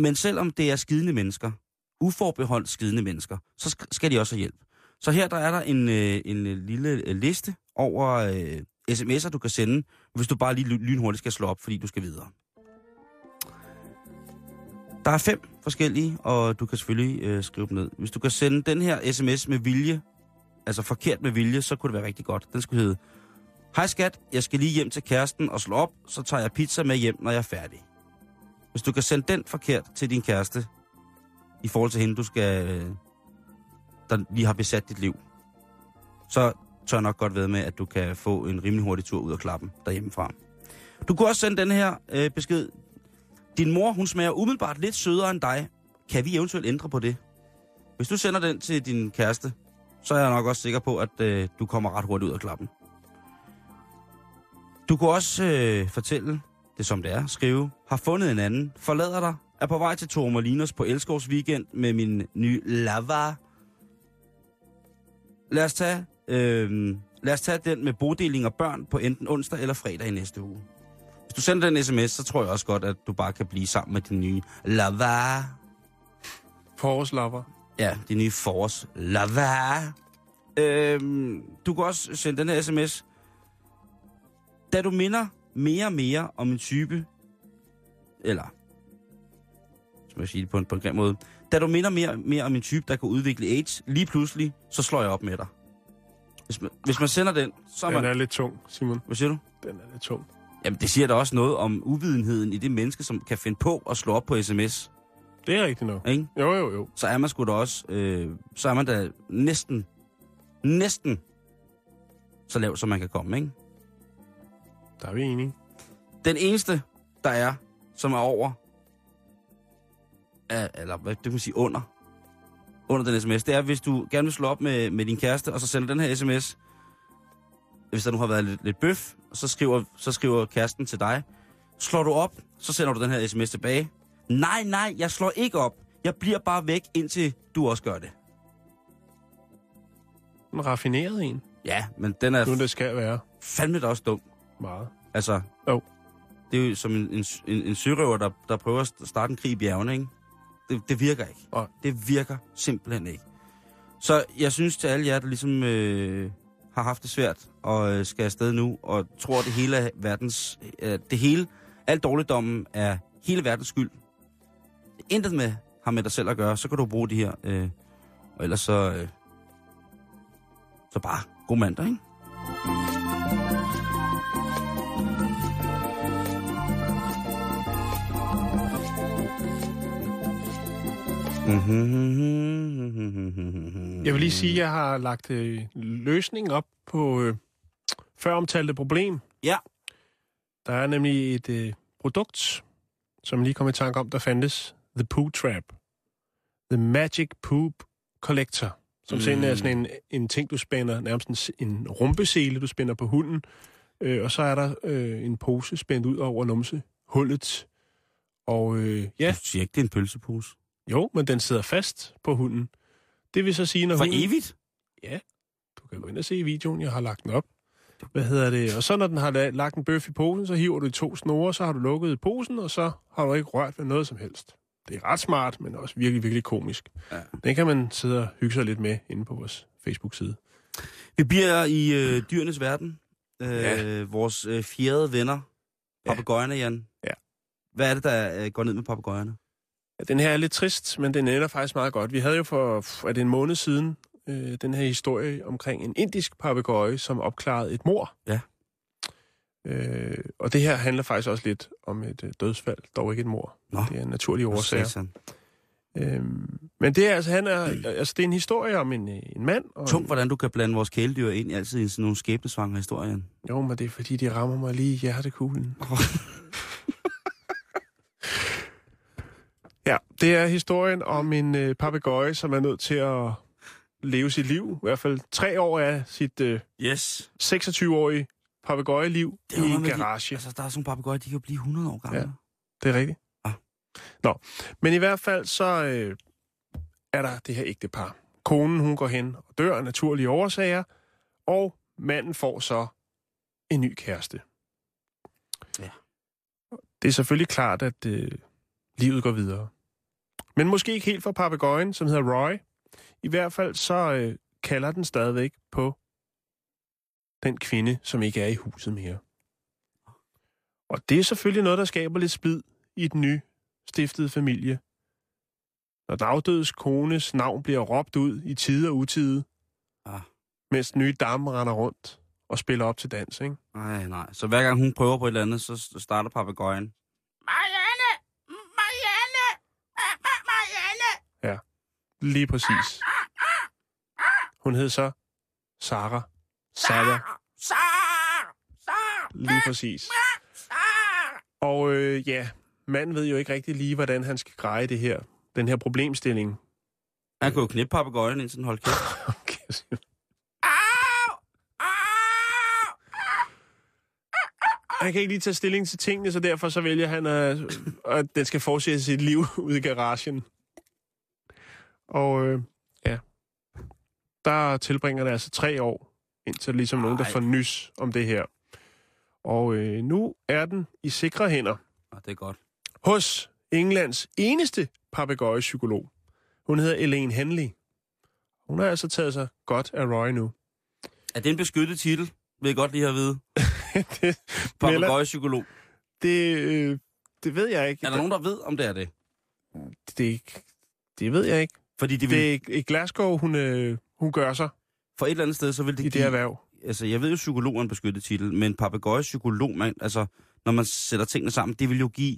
Men selvom det er skidende mennesker, uforbeholdt skidende mennesker, så sk- skal de også have hjælp. Så her der er der en, øh, en øh, lille øh, liste over øh, sms'er, du kan sende, hvis du bare lige lynhurtigt skal slå op, fordi du skal videre. Der er fem forskellige, og du kan selvfølgelig øh, skrive dem ned. Hvis du kan sende den her sms med vilje, altså forkert med vilje, så kunne det være rigtig godt. Den skulle hedde, Hej skat, jeg skal lige hjem til kæresten og slå op, så tager jeg pizza med hjem, når jeg er færdig. Hvis du kan sende den forkert til din kæreste, i forhold til hende, du skal, øh, der lige har besat dit liv, så tør nok godt ved med, at du kan få en rimelig hurtig tur ud af klappen derhjemmefra. Du kunne også sende den her øh, besked. Din mor, hun smager umiddelbart lidt sødere end dig. Kan vi eventuelt ændre på det? Hvis du sender den til din kæreste, så er jeg nok også sikker på, at øh, du kommer ret hurtigt ud af klappen. Du kunne også øh, fortælle det som det er, skrive, har fundet en anden, forlader dig, er på vej til Tormolinos på Elskovs weekend med min nye lava. Lad os tage, øh, lad os tage den med bodeling og børn på enten onsdag eller fredag i næste uge. Hvis du sender den sms, så tror jeg også godt, at du bare kan blive sammen med din nye lava. Forårslapper. Ja, din nye forårs lava. Øhm, du kan også sende den her sms. Da du minder mere og mere om en type, eller, som jeg sige det på en, på en grim måde, da du minder mere og mere om en type, der kan udvikle AIDS, lige pludselig, så slår jeg op med dig. Hvis man, hvis man sender den, så er Den man... er lidt tung, Simon. Hvad siger du? Den er lidt tung. Jamen, det siger da også noget om uvidenheden i det menneske, som kan finde på at slå op på sms. Det er rigtigt nok. Ikke? Jo, jo, jo. så er man sgu da også, øh, så er man da næsten, næsten så lav, som man kan komme, ikke? Der er vi enige. Den eneste, der er, som er over, er, eller hvad det kan man sige, under, under den sms, det er, hvis du gerne vil slå op med, med din kæreste, og så sender den her sms, hvis der nu har været lidt, lidt bøf, så skriver, så skriver kæresten til dig, slår du op, så sender du den her sms tilbage. Nej, nej, jeg slår ikke op. Jeg bliver bare væk, indtil du også gør det. En raffineret en. Ja, men den er Nu det skal være fandme da også dum. meget. Altså, Jo. det er jo som en, en, en, en sørøver, der, der prøver at starte en krig i bjergene, ikke? Det, det virker ikke. Nej. Det virker simpelthen ikke. Så jeg synes til alle jer, der ligesom øh, har haft det svært og øh, skal afsted nu, og tror, det hele er verdens... Øh, det hele, alt dårligdommen er hele verdens skyld. Intet med har med dig selv at gøre, så kan du bruge de her. Øh, og ellers så... Øh, så bare god mandag, ikke? Jeg vil lige sige, at jeg har lagt øh, løsningen op på øh, før omtalte problem. Ja. Der er nemlig et øh, produkt, som lige kom i tanke om, der fandtes. The Poo Trap. The Magic Poop Collector. Som mm. simpelthen er sådan en, en ting, du spænder, nærmest en, en rumpesele, du spænder på hunden. Øh, og så er der øh, en pose spændt ud over numsehullet. Og øh, ja, Du siger ikke, det er en pølsepose. Jo, men den sidder fast på hunden. Det vil så sige, når For hunden... evigt? Ja, du kan gå ind og se videoen, jeg har lagt den op. Hvad hedder det? Og så når den har la- lagt en bøf i posen, så hiver du i to snore, så har du lukket posen, og så har du ikke rørt ved noget som helst. Det er ret smart, men også virkelig, virkelig komisk. Ja. Den kan man sidde og hygge sig lidt med inde på vores Facebook-side. Vi bliver i øh, dyrenes verden. Øh, Ja. Vores øh, fjerde venner. Ja. Papagøjerne, Jan. Ja. Hvad er det, der øh, går ned med papagøjerne? Ja, den her er lidt trist, men den ender faktisk meget godt. Vi havde jo for er det en måned siden øh, den her historie omkring en indisk papegøje, som opklarede et mor. Ja. Øh, og det her handler faktisk også lidt om et øh, dødsfald, dog ikke et mor. Nå. Det er en naturlig. Satan. Øhm, men det er altså, han er, altså, det er en historie om en, øh, en mand. Og Tungt, en, hvordan du kan blande vores kæledyr ind altid i sådan nogle skæbnesvangre historier. Jo, men det er fordi, de rammer mig lige i hjertekuglen. Ja, det er historien om en øh, papegøje, som er nødt til at leve sit liv. I hvert fald tre år af sit øh, Yes. 26-årige papegøjeliv i en med de- garage. Altså, der er sådan nogle papagøjer, de kan blive 100 år gamle. Ja. Det er rigtigt. Ah. Nå, men i hvert fald så øh, er der det her ægtepar. Konen, hun går hen og dør af naturlige årsager, og manden får så en ny kæreste. Ja. Det er selvfølgelig klart, at øh, livet går videre. Men måske ikke helt for papegøjen, som hedder Roy. I hvert fald så øh, kalder den stadigvæk på den kvinde, som ikke er i huset mere. Og det er selvfølgelig noget, der skaber lidt splid i den nye stiftede familie. Når den afdødes kones navn bliver råbt ud i tide og utide, Ah. mens den nye dame render rundt og spiller op til dans, ikke? Nej, nej. Så hver gang hun prøver på et eller andet, så starter papagøjen. Marianne! Marianne! Ma- Ma- Marianne! Lige præcis. Hun hed så Sara. Sara. Sar! Sar! Lige præcis. Og øh, ja, manden ved jo ikke rigtig lige, hvordan han skal greje det her, den her problemstilling. Han kunne jo knippe papagøjen, indtil den holdt kæft. [LAUGHS] Okay. Han kan ikke lige tage stilling til tingene, så derfor så vælger han, at, at den skal fortsætte sit liv [LAUGHS] ude i garagen. Og øh, ja, der tilbringer det altså tre år, indtil der ligesom nogen, der Ej. får nys om det her. Og øh, nu er den i sikre hænder Ah, det er godt. hos Englands eneste papegøjepsykolog. Hun hedder Elaine Henley. Hun har altså taget sig godt af Roy nu. Er det en beskyttet titel? Vil jeg godt lige have at vide. [LAUGHS] det, Papagøjepsykolog. det, øh, det ved jeg ikke. Er der nogen, der ved, om det er det? Det, det ved jeg ikke. Fordi de vil, Det er i Glasgow, hun, øh, hun gør sig for et eller andet sted, så vil det i det give... erhverv. altså, jeg ved jo, psykolog er en beskyttet titel, men papegøjepsykolog, man, altså, når man sætter tingene sammen, det vil jo give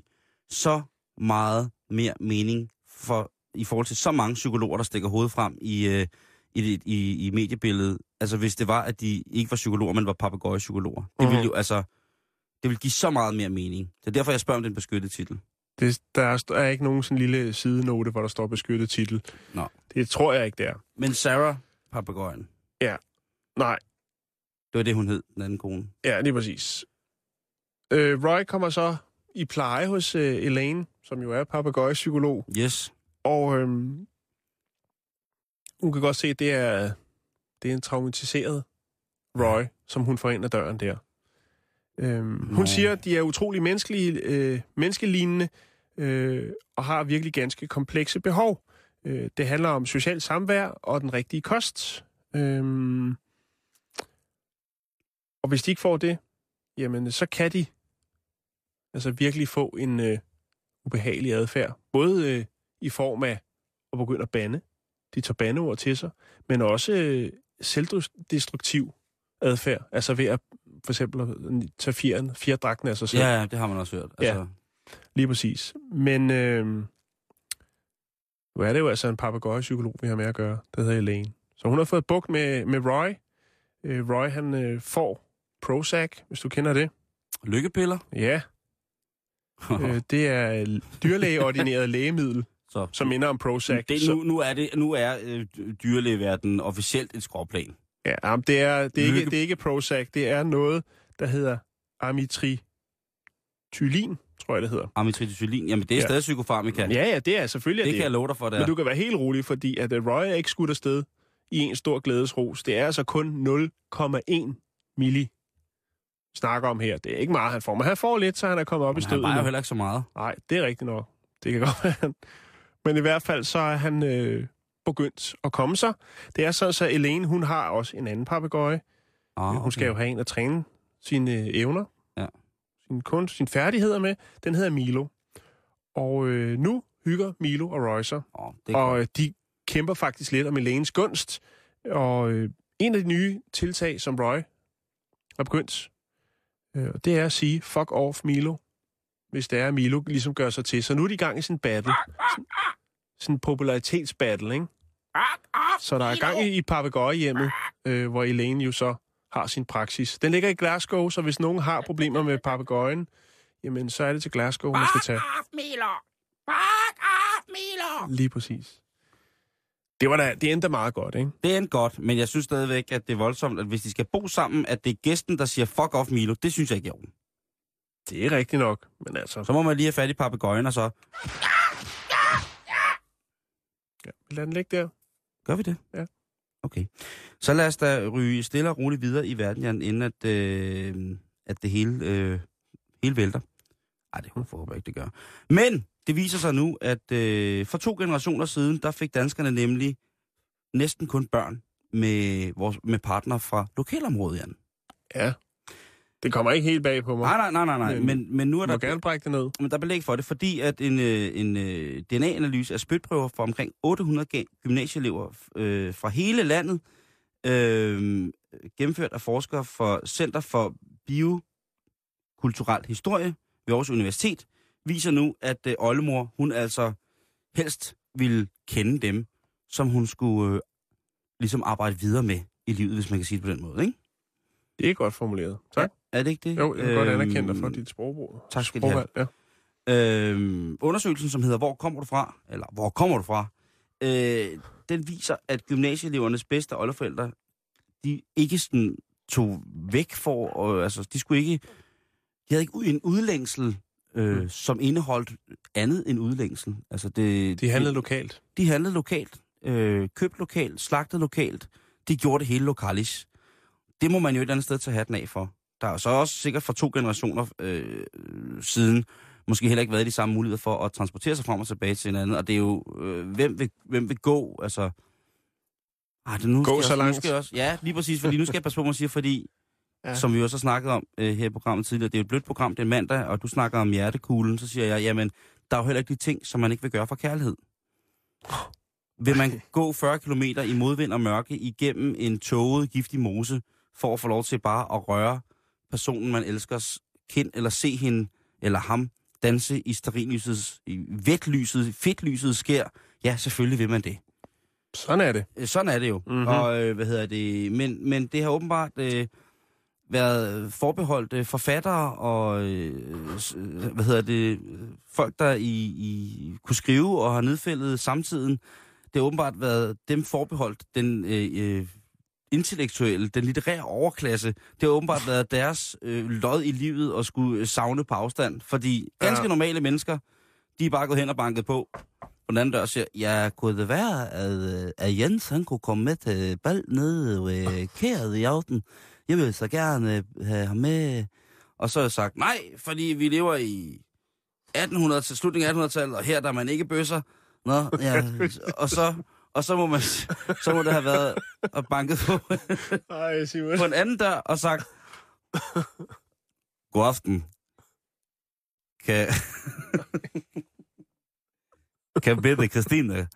så meget mere mening for, i forhold til så mange psykologer, der stikker hovedet frem i, øh, i, det- i, i mediebilledet. Altså, hvis det var, at de ikke var psykologer, men var papegøjepsykologer. Det Mhm. ville jo, altså, det vil give så meget mere mening. Det er derfor, jeg spørger om den beskyttede titel. Det, der er, der er ikke nogen sådan lille sidenote, hvor der står beskyttet titel. Nå. Det tror jeg ikke, det er. Men Sarah, papegøjen, Nej, det var det, hun hed, den anden kone. ja, lige præcis. Øh, Roy kommer så i pleje hos øh, Elaine, som jo er papegøjepsykolog. Yes. Og øhm, hun kan godt se, at det er, det er en traumatiseret Roy, som hun får ind ad døren der. Øhm, Nå. hun siger, at de er utrolig menneskelige, øh, menneskelignende øh, og har virkelig ganske komplekse behov. Øh, det handler om socialt samvær og den rigtige kost. Øhm, og hvis de ikke får det, jamen så kan de altså virkelig få en øh, ubehagelig adfærd. Både øh, i form af at begynde at bande. De tager bandeord til sig. Men også øh, selvdestruktiv adfærd. Altså ved at for eksempel at tage fjeren, fjerdragten af sig selv. Ja, ja, det har man også hørt. Altså, Lige præcis. Men øh, nu er det jo altså en papegøjepsykolog, vi har med at gøre. Det hedder Elaine. Så hun har fået bukt med, med Roy. Øh, Roy, han øh, får Prozac, hvis du kender det. Lykkepiller. Ja, [LAUGHS] øh, det er dyrlægeordineret lægemiddel, [LAUGHS] Så. som minder om Prozac. Det, nu, nu er, det, nu er øh, dyrlægeverdenen officielt et skråplan. Ja, jamen, det er, det, er ikke, det er ikke Prozac, det er noget, der hedder amitriptylin, tror jeg, det hedder. Amitriptylin, jamen det er Ja. stadig psykofarmika. Ja, ja, det er selvfølgelig det det. kan jeg love dig for, det Men er. du kan være helt rolig, fordi at øh, Roy er ikke skudt afsted i en stor glædesros. Det er altså kun 0,1 milli snakker om her. Det er ikke meget, han får. Men han får lidt, så han er kommet op i Men han stødet. vejer jo nu. heller ikke så meget. Nej, det er rigtigt nok. Det kan godt være. han- Men i hvert fald så er han øh, begyndt at komme sig. Det er sådan, så Elaine, hun har også en anden papegøje. Ah, Hun skal jo have en at træne sine øh, evner, Ja. sin kunst, sine færdigheder med. Den hedder Milo. Og øh, nu hygger Milo og Roy sig. Oh, Og øh, de kæmper faktisk lidt om Elaines gunst. Og øh, en af de nye tiltag, som Roy har begyndt, øh, det er at sige, fuck off Milo, hvis det er, at Milo ligesom gør sig til. Så nu er de i gang i sin battle. Sådan, sådan en popularitetsbattle, ikke? Så der er gang i, i papegøjehjemmet, øh, hvor Elaine jo så har sin praksis. Den ligger i Glasgow, så hvis nogen har problemer med papegøjen, jamen så er det til Glasgow, man skal tage. Lige præcis. Det, var da, det endte meget godt, ikke? Det endte godt, men jeg synes stadigvæk, at det er voldsomt, at hvis de skal bo sammen, at det er gæsten, der siger fuck off Milo. Det synes jeg ikke er. Det er rigtigt nok, men altså... Så må man lige have fat i papegøjen, og så Ja, lad den ligge der. Gør vi det. Ja. Okay. Så lad os da ryge stille og roligt videre i verden, Jan, inden at, øh, at det hele, øh, hele vælter. Ej, det håber jeg ikke, det gør. Men det viser sig nu, at øh, for to generationer siden, der fik danskerne nemlig næsten kun børn med, vores, med partner fra lokalområdet, Jan. Ja. Det kommer ikke helt bag på mig. Nej, nej, nej, nej, nej. Men- Men, nu er Du må der... gerne brække det ned. Men der er belæg for det, fordi at en, øh, en øh, DNA-analyse af spytprøver fra omkring 800 ga- gymnasieelever øh, fra hele landet, øh, gennemført af forskere for Center for Biokulturel Historie ved Aarhus Universitet, viser nu, at øh, oldemor, hun altså helst ville kende dem, som hun skulle øh, ligesom arbejde videre med i livet, hvis man kan sige det på den måde, ikke? Det er godt formuleret. Tak. Er det ikke det? Jo, jeg vil godt anerkende dig for Øhm, dit sprogbrug. tak skal de have. Ja. Øh, undersøgelsen, som hedder Hvor kommer du fra? Eller Hvor kommer du fra? Øh, den viser, at gymnasieelevernes bedste oldeforældre, de ikke sådan tog væk for, og, altså, de skulle ikke, de havde ikke en udlængsel, øh, Mm. som indeholdt andet end udlængsel. Altså det, De handlede lokalt. de handlede lokalt, øh, købt lokalt, slagtet lokalt. De gjorde det hele lokalis. Det må man jo et eller andet sted tage hatten af for. Der er så også sikkert for to generationer øh, siden måske heller ikke været de samme muligheder for at transportere sig frem og tilbage til hinanden. Og det er jo, øh, hvem, vil, hvem vil gå, altså... Ej, det nu Gå så også, langt. Nu også, ja, lige præcis, fordi nu skal jeg passe på, hvad man siger, fordi, [LAUGHS] Ja. som vi også har snakket om øh, her i programmet tidligere, det er et blødt program, det er mandag, og du snakker om hjertekuglen, så siger jeg, jamen, der er jo heller ikke de ting, som man ikke vil gøre for kærlighed. Vil man gå 40 km i modvind og mørke igennem en tåget, giftig mose, for at få lov til bare at røre personen, man elsker kind, eller se hende eller ham danse i sterillysets, i vetlyset, fedtlyset skær? Ja, selvfølgelig vil man det. Sådan er det. Øh, Sådan er det jo. Mhm. Mm-hmm. Og øh, hvad hedder det? Men, men det har åbenbart øh, været forbeholdt øh, forfattere og øh, hvad hedder det? Folk der i, i kunne skrive og har nedfældet samtiden. Det har åbenbart været dem forbeholdt den øh, øh, intellektuelle, den litterære overklasse. Det har åbenbart været deres øh, lod i livet at skulle øh, savne på afstand. Fordi ganske Ja. normale mennesker, de er bare gået hen og banket på på den anden dør og siger, ja, kunne det være, at, øh, at Jens han kunne komme med til bal nede ved kæret i aften? Jeg vil så gerne øh, have ham med. Og så har jeg sagt, nej, fordi vi lever i 1800 til slutningen af 1800-tallet, og her der er man ikke bøsser. Nå, ja, [LAUGHS] og så, og så må man, så må det have været og banket på, Ej, på en anden dør og sagt, god aften. Kan, kan Bette Christine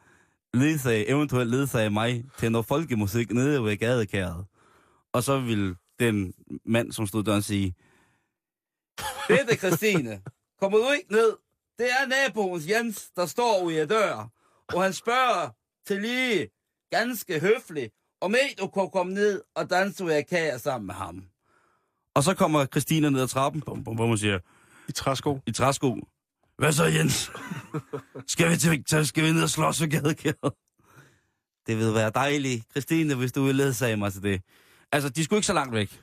ledsage, eventuelt ledsage mig til noget folkemusik nede ved gadekæret. Og så vil den mand, som stod der, og sige, Bette Christine, kommer du ikke ned? Det er naboens Jens, der står ude i dør, og han spørger til lige ganske høfligt, om ikke du kunne komme ned og danse ved kære sammen med ham. Og så kommer Christina ned ad trappen, bum, bum, bum, og siger, I træsko. i træsko, hvad så Jens? skal, vi til, skal vi ned og slås ved gadekæret? Det vil være dejligt, Christine, hvis du vil ledsage mig til det. Altså, de skulle ikke så langt væk.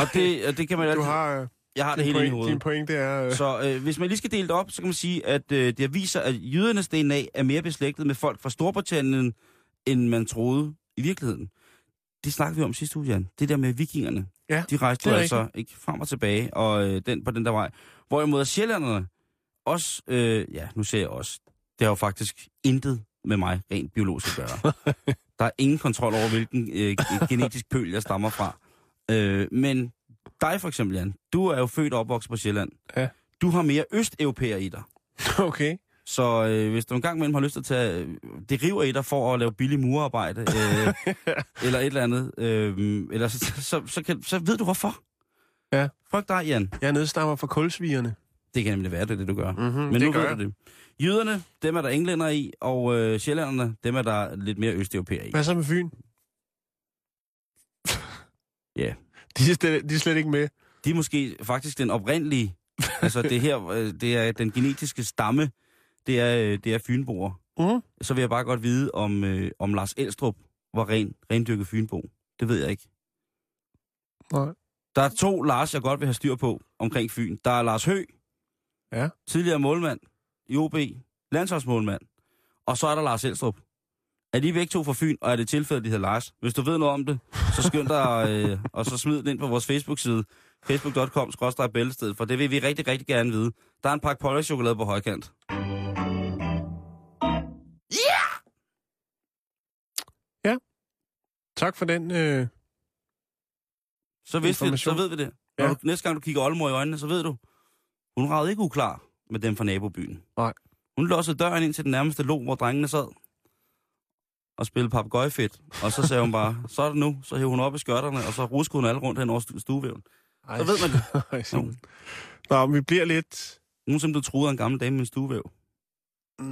Og det, og det kan man Du altid... har... Jeg har det din, hele i point, hovedet. din pointe er... Øh, Så øh, hvis man lige skal dele det op, så kan man sige, at øh, det viser, at jødernes DNA er mere beslægtet med folk fra Storbritannien, end man troede i virkeligheden. Det snakkede vi om sidste uge, Jan. Det der med vikingerne. Ja, De rejste det jo altså ikke frem og tilbage og øh, den, på den der vej. Hvorimod sjællanderne også, øh, ja, nu ser jeg også, det har jo faktisk intet med mig rent biologisk at gøre. [LAUGHS] der er ingen kontrol over, hvilken øh, genetisk pøl jeg stammer fra. Øh, men dig for eksempel, Jan, du er jo født og opvokset på Sjælland. Ja. Du har mere østeuropæer i dig. [LAUGHS] okay. Så øh, hvis du en gang imellem har lyst til at tage... øh, Det river i dig for at lave billig murarbejde, øh, [LAUGHS] eller et eller andet, øh, eller så, så, så, kan, så ved du hvorfor. Ja. Frygt dig, Jan. Jeg nedstammer fra kulsvigerne. Det kan nemlig være, det er det, du gør. Mm-hmm, Men det nu gør ved jeg. du det. Jyderne, dem er der englænder i, og øh, sjællanderne, dem er der lidt mere østeuropæere i. Hvad så med Fyn? Ja. De er, slet, de er slet ikke med. De er måske faktisk den oprindelige, [LAUGHS] altså det her, øh, det er den genetiske stamme, det er, øh, det er fynboer. Mm. Så vil jeg bare godt vide, om, øh, om Lars Elstrup var ren, rendyrket fynbo. Det ved jeg ikke. Nej. Der er to Lars, jeg godt vil have styr på omkring Fyn. Der er Lars Hø, Ja. tidligere målmand i OB, landsholdsmålmand. Og så er der Lars Elstrup. Er de begge to fra Fyn, og er det tilfældet, de hedder Lars? Hvis du ved noget om det, så skynd dig, [LAUGHS] øh, og så smid det ind på vores Facebook-side, facebook.com bæltested, for det vil vi rigtig, rigtig gerne vide. Der er en pakke chokolade på højkant. Tak for den. Øh, Så, vidste vi, så ved vi det. Når Ja. du, næste gang du kigger Oldemor i øjnene, så ved du, hun ragede ikke uklar med dem fra nabobyen. Nej. Hun låste døren ind til den nærmeste lo, hvor drengene sad og spillede papegøjefedt. Og så sagde hun bare, så er det nu. Så hævde hun op i skørterne, og så ruskede hun alle rundt hen over stu- stuevæven. ej, Så ved man det. [LAUGHS] Nå, men vi bliver lidt... Nogen som du troede en gammel dame med en stuevæv. Mm,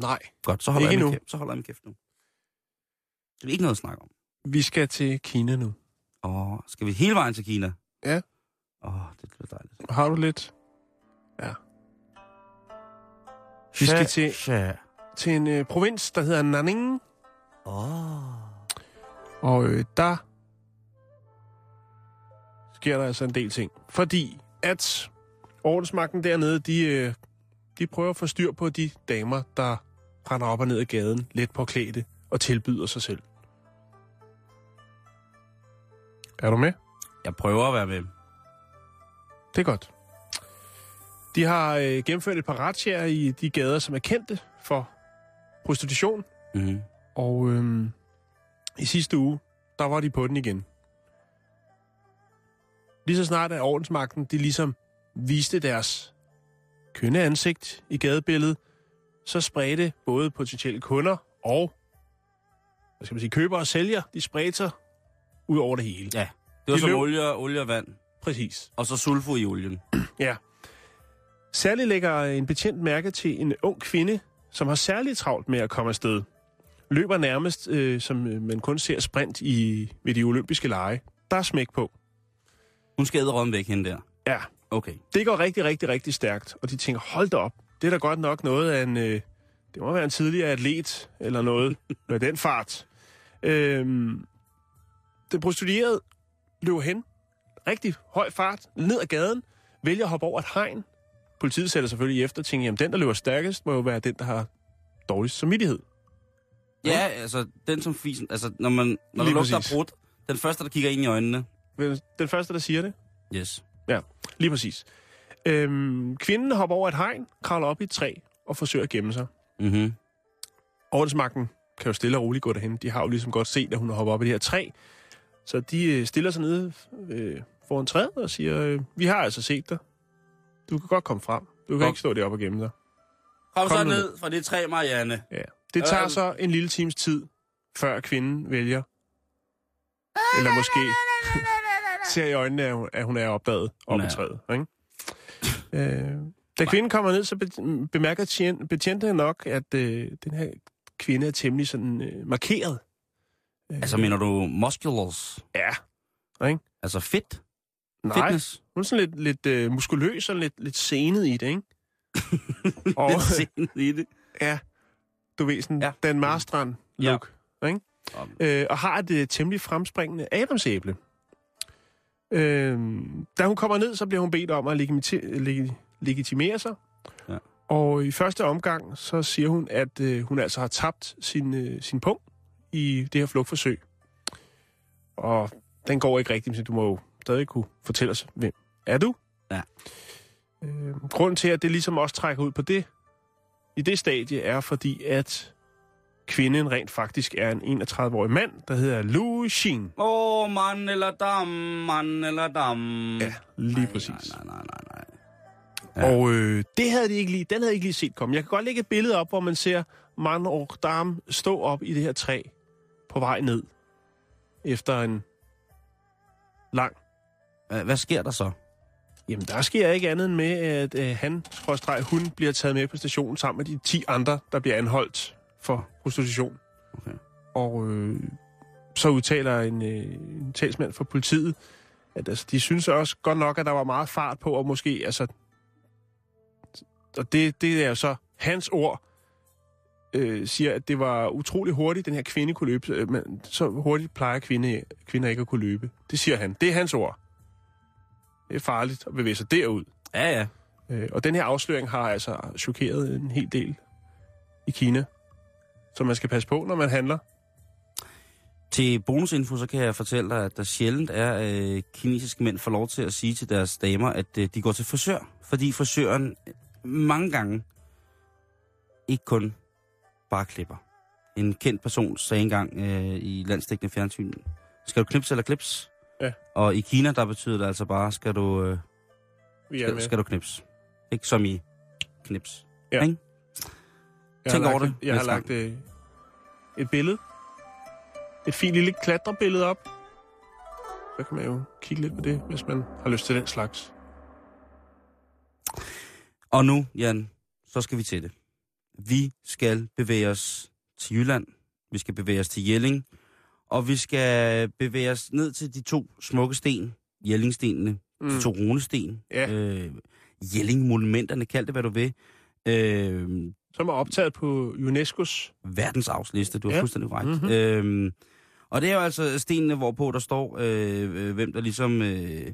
nej. Godt, så holder, Ikke jeg nu. kæft, så holder jeg min kæft nu. Det er ikke noget at snakke om. Vi skal til Kina nu. Åh, skal vi hele vejen til Kina? Ja. Åh, det bliver dejligt. Har du lidt? Ja. Vi skal til, til en øh, provins, der hedder Nanning. Åh. Og øh, der sker der altså en del ting. Fordi at ordensmagten dernede, de, øh, de prøver at få styr på de damer, der render op og ned ad gaden, let påklædte og tilbyder sig selv. Er du med? Jeg prøver at være med. Det er godt. De har øh, gennemført et par razziaer i de gader, som er kendte for prostitution. Mm-hmm. Og øhm, i sidste uge, der var de på den igen. Lige så snart at ordensmagten, de ligesom viste deres kønne ansigt i gadebilledet, så spredte både potentielle kunder og hvad skal man sige, køber og sælger, de spredte sig ud over det hele. Ja, det var De som løb- olie, olie og vand. Præcis. Og så sulfur i olien. [CLEARS THROAT] Ja. Særligt lægger en betjent mærke til en ung kvinde, som har særligt travlt med at komme afsted. Løber nærmest, øh, som øh, man kun ser sprint i, ved de olympiske lege. Der er smæk på. Hun skal æde væk hende der. Ja, Okay. det går rigtig, rigtig, rigtig stærkt. Og de tænker, hold da op, det er da godt nok noget af en... Øh, det må være en tidligere atlet, eller noget [LAUGHS] med den fart. Øhm, den prostituerede løber hen, rigtig høj fart, ned ad gaden, vælger at hoppe over et hegn. Politiet sætter selvfølgelig efter og tænker, jamen den, der løber stærkest, må jo være den, der har dårligst samvittighed. Ja, altså, den som fisen... Altså, når man når der lugter brudt, den første, der kigger ind i øjnene. Den første, der siger det, Yes. Ja, lige præcis. Øhm, kvinden hopper over et hegn, kravler op i et træ og forsøger at gemme sig. Mm-hmm. Ordensmagten kan jo stille og roligt gå derhen. De har jo ligesom godt set, at hun har hoppet op i det her træ. Så de øh, stiller sig nede øh, foran træet og siger, øh, vi har altså set dig. Du kan godt komme frem. Du kan Kom. ikke stå deroppe og gemme dig. Kom, Kom så ned fra det træ, Marianne. Ja. Det tager Øh. så en lille times tid, før kvinden vælger, eller måske ser i øjnene, at hun- at hun er opdaget op i træet. Ikke? Øh, da kvinden kommer ned, så be- bemærker tjen- betjente nok, at øh, den her kvinde er temmelig sådan øh, markeret. Øh, Altså, mener du musculars? Ja, Altså fedt? Nej, Fitness. hun er sådan lidt, lidt øh, muskuløs og lidt, lidt senet i det, ikke? [LAUGHS] og, Lidt sent i det. ja, du ved, sådan Ja. ja. Dan Marstrand Ja. look, ikke? Øh, og har et øh, temmelig fremspringende adamsæble. Øh, da hun kommer ned, så bliver hun bedt om at legimite- leg- legitimere sig. Ja. Og i første omgang, så siger hun, at øh, hun altså har tabt sin, øh, sin punkt i det her flugtforsøg. Og den går ikke rigtigt, så du må jo stadig kunne fortælle os, hvem er du? Ja. Øh, grunden til, at det ligesom også trækker ud på det, i det stadie, er fordi, at kvinden rent faktisk er en 31-årig mand, der hedder Louis Sheen. Åh, oh, mand eller dam, mand eller dam. Ja, lige Nej, præcis. Nej, nej, nej, nej. Ja. Og øh, det havde de ikke lige, den havde jeg ikke lige set komme. Jeg kan godt lægge et billede op, hvor man ser Man og Dame stå op i det her træ på vej ned efter en lang. Hva- Hvad sker der så? Jamen, der sker ikke andet end med, at øh, han, skråstreg, hun, bliver taget med på stationen sammen med de 10 andre, der bliver anholdt for prostitution. Okay. Og øh, så udtaler en, øh, en talsmand for politiet, at altså, de synes også godt nok, at der var meget fart på, og måske, altså... Og det, det er jo så hans ord, øh, siger, at det var utrolig hurtigt, den her kvinde kunne løbe. Øh, Men så hurtigt plejer kvinde, kvinder ikke at kunne løbe. Det siger han. Det er hans ord. Er farligt at bevæge sig derud. Ja, ja. Øh, og den her afsløring har altså chokeret en hel del i Kina. Så man skal passe på, når man handler. Til bonusinfo, så kan jeg fortælle dig, at der sjældent er øh, kinesiske mænd får lov til at sige til deres damer, at øh, de går til frisør. Fordi frisøren mange gange ikke kun bare klipper. En kendt person sagde engang øh, i landstækkende fjernsyn, skal du knipse eller klips? Ja. Og i Kina, der betyder det altså bare, skal du, øh, skal, skal du knips. Ikke som i knips. Ja. Ikke? Jeg tænk har over lagt, det Jeg har lagt øh, et billede. Et fint lille klatrebillede op. Så kan man jo kigge lidt på det, hvis man har lyst til den slags. Og nu, Jan, så skal vi til det. Vi skal bevæge os til Jylland. Vi skal bevæge os til Jelling. Og vi skal bevæge os ned til de to smukke sten, Jellingstenene, mm. de to runesten. Ja. Øh, Jelling-monumenterne, kald det hvad du vil. Øh, Som er optaget på UNESCO's. verdensarvsliste, du har ja. Fuldstændig ret. Mhm. Mm-hmm. Øhm, og det er jo altså stenene, hvorpå der står, øh, øh, hvem der ligesom... Øh,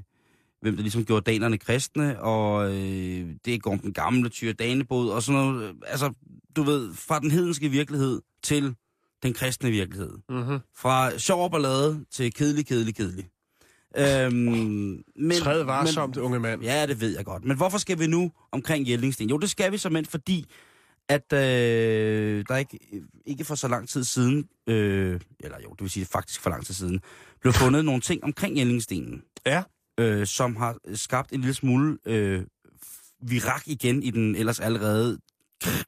hvem der ligesom gjorde danerne kristne, og øh, det går den gamle tyre danebod, og sådan noget. Altså, du ved, fra den hedenske virkelighed til den kristne virkelighed. Mm-hmm. Fra sjov og ballade til kedelig, kedelig, kedelig. Øhm, men, Træd varsomt, unge mand. Ja, det ved jeg godt. Men hvorfor skal vi nu omkring Jellingsten? Jo, det skal vi som fordi at øh, der ikke, ikke for så lang tid siden, øh, eller jo, det vil sige faktisk for lang tid siden, blev fundet nogle ting omkring Jellingstenen, Ja. øh, som har skabt en lille smule øh, virak igen i den ellers allerede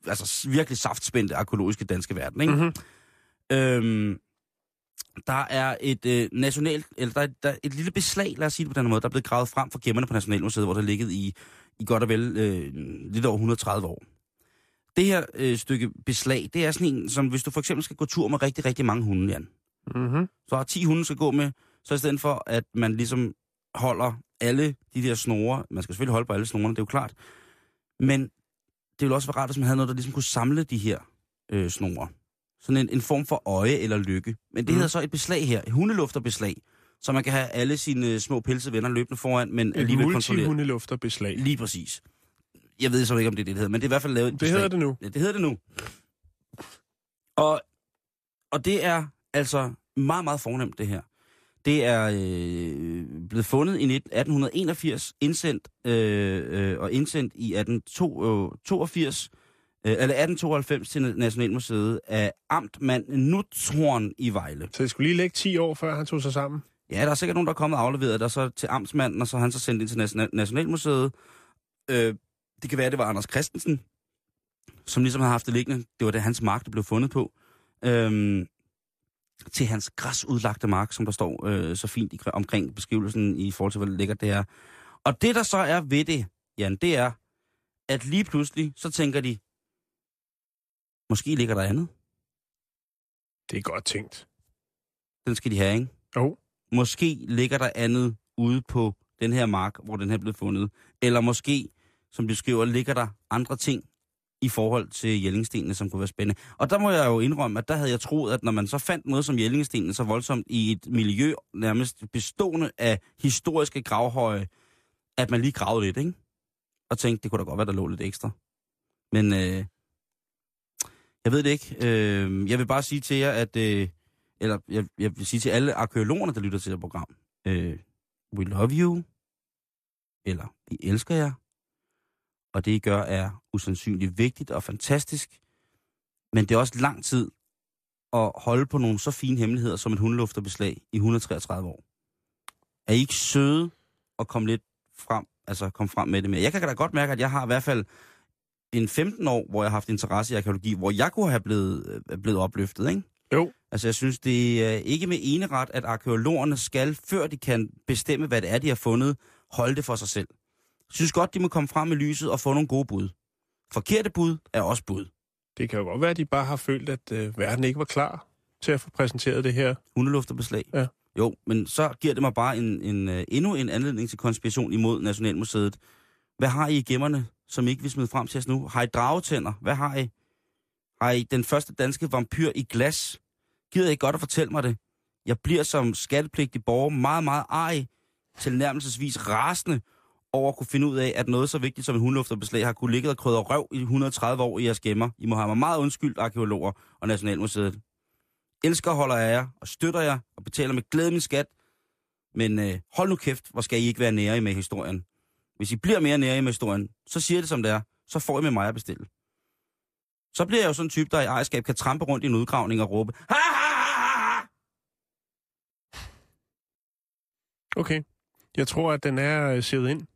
altså virkelig saftspændte arkeologiske danske verden. Ikke? Mm-hmm. Øhm, der er et øh, nationalt, eller der er, der er et lille beslag, lad os sige det på den måde, der er blevet gravet frem fra gemmerne på Nationalmuseet, hvor der har ligget i, i godt og vel øh, lidt over 130 år. Det her øh, stykke beslag, det er sådan en, som hvis du for eksempel skal gå tur med rigtig, rigtig mange hunde, Jan. Mm-hmm. Så har 10 hunde skal gå med, så i stedet for, at man ligesom holder alle de der snore, man skal selvfølgelig holde på alle snorene, det er jo klart, men det ville også være rart, hvis man havde noget, der ligesom kunne samle de her øh, snore. Sådan en, en form for øje eller lykke. Men det Mm. hedder så et beslag her, et hundelufterbeslag, så man kan have alle sine øh, små pelsevenner løbende foran, men Et alligevel kontrolleret. multihundelufterbeslag. Lige præcis. Jeg ved så ikke, om det er det, det hedder, men det er i hvert fald lavet et Det beslag. hedder det nu. Ja, det hedder det nu. Og, og det er altså meget, meget fornemt, det her. Det er øh, blevet fundet i 19- 1881, indsendt øh, øh, og indsendt i 1882, øh, eller 1892 til Nationalmuseet af Amtmand Nuthorn i Vejle. Så det skulle lige lægge 10 år, før han tog sig sammen. Ja, der er sikkert nogen, der er kommet og afleveret der så til amtsmanden, og så han så sendt ind til National- Nationalmuseet. Øh, det kan være, det var Anders Christensen, som ligesom har haft det liggende. Det var det, hans mark, det blev fundet på. Øhm, til hans græsudlagte mark, som der står øh, så fint i, omkring beskrivelsen i forhold til, hvor lækkert det er. Og det, der så er ved det, Jan, det er, at lige pludselig, så tænker de, måske ligger der andet. Det er godt tænkt. Den skal de have, ikke? Jo. Måske ligger der andet ude på den her mark, hvor den her blev fundet. Eller måske, som de skriver, ligger der andre ting i forhold til Jellingstenene, som kunne være spændende. Og der må jeg jo indrømme, at der havde jeg troet, at når man så fandt noget som Jellingstenene så voldsomt i et miljø nærmest bestående af historiske gravhøje, at man lige gravede lidt, ikke? Og tænkte, det kunne da godt være, der lå lidt ekstra. Men øh, jeg ved det ikke. Øh, jeg vil bare sige til jer, at... Øh, eller jeg, jeg vil sige til alle arkeologerne, der lytter til det program. Øh, we love you. Eller vi elsker jer. Og det, I gør, er usandsynligt vigtigt og fantastisk. Men det er også lang tid at holde på nogle så fine hemmeligheder som et hundelufterbeslag i 133 år. Er I ikke søde at komme lidt frem, altså komme frem med det mere? Jeg kan da godt mærke, at jeg har i hvert fald en 15 år, hvor jeg har haft interesse i arkeologi, hvor jeg kunne have blevet, øh, blevet opløftet, ikke? Jo. Altså, jeg synes, det er ikke med ene ret, at arkeologerne skal, før de kan bestemme, hvad det er, de har fundet, holde det for sig selv. Jeg synes godt, de må komme frem med lyset og få nogle gode bud. Forkerte bud er også bud. Det kan jo godt være, at de bare har følt, at øh, verden ikke var klar til at få præsenteret det her. Hundelufterbeslag. Ja. Jo, men så giver det mig bare en, en, uh, endnu en anledning til konspiration imod Nationalmuseet. Hvad har I i gemmerne, som I ikke vil smide frem til os nu? Har I dragetænder? Hvad har I? Har I den første danske vampyr i glas? Gider I godt at fortælle mig det? Jeg bliver som skattepligtig borger meget, meget ej, tilnærmelsesvis rasende over at kunne finde ud af, at noget så vigtigt som en hundlufterbeslag har kunne ligge og krydre røv i 130 år i jeres gemmer. I må have mig meget undskyldt, arkeologer og Nationalmuseet. Elsker holder af jer, og støtter jer, og betaler med glæde min skat. Men øh, hold nu kæft, hvor skal I ikke være nære med historien. Hvis I bliver mere nære med historien, så siger det som det er. Så får I med mig at bestille. Så bliver jeg jo sådan en type, der i ejerskab kan trampe rundt i en udgravning og råbe, ha, ha, ha, ha, ha! Okay. Jeg tror, at den er øh, sivet ind.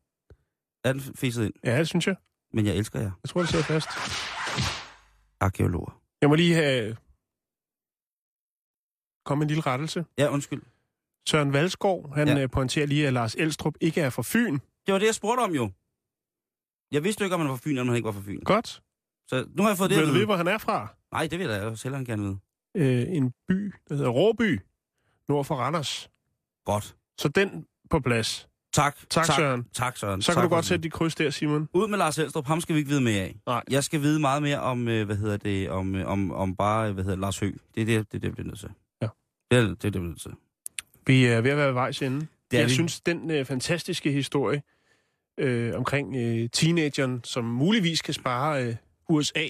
Er den fiset ind? Ja, det synes jeg. Men jeg elsker jer, Jeg tror, det sidder fast. arkeologer. Jeg må lige have... Kom med en lille rettelse. Ja, undskyld. Søren Valskov, han Ja. ja. pointerer lige, at Lars Elstrup ikke er fra Fyn. Det var det, jeg spurgte om jo. Jeg vidste jo ikke, om han var fra Fyn, eller om han ikke var fra Fyn. Godt. Så nu har jeg fået det at du vide. hvor han er fra? Nej, det vil jeg jo selv gerne vide. Øh, en by, der hedder Råby, nord for Randers. Godt. Så den på plads. Tak. Tak, Søren. Tak, Søren. Så kan tak du for godt det. sætte dit kryds der, Simon. Ud med Lars Elstrup, ham skal vi ikke vide mere af. Nej. Jeg skal vide meget mere om, øh, hvad hedder det, om, øh, om, om bare, hvad hedder det, Lars Høgh. Det er det, det, er det, vi bliver nødt til. Ja. Det er det, er det, vi bliver nødt til. Vi er ved at være vejs ende. Det jeg vi. synes, den øh, fantastiske historie øh, omkring øh, teenageren, som muligvis kan spare øh, USA,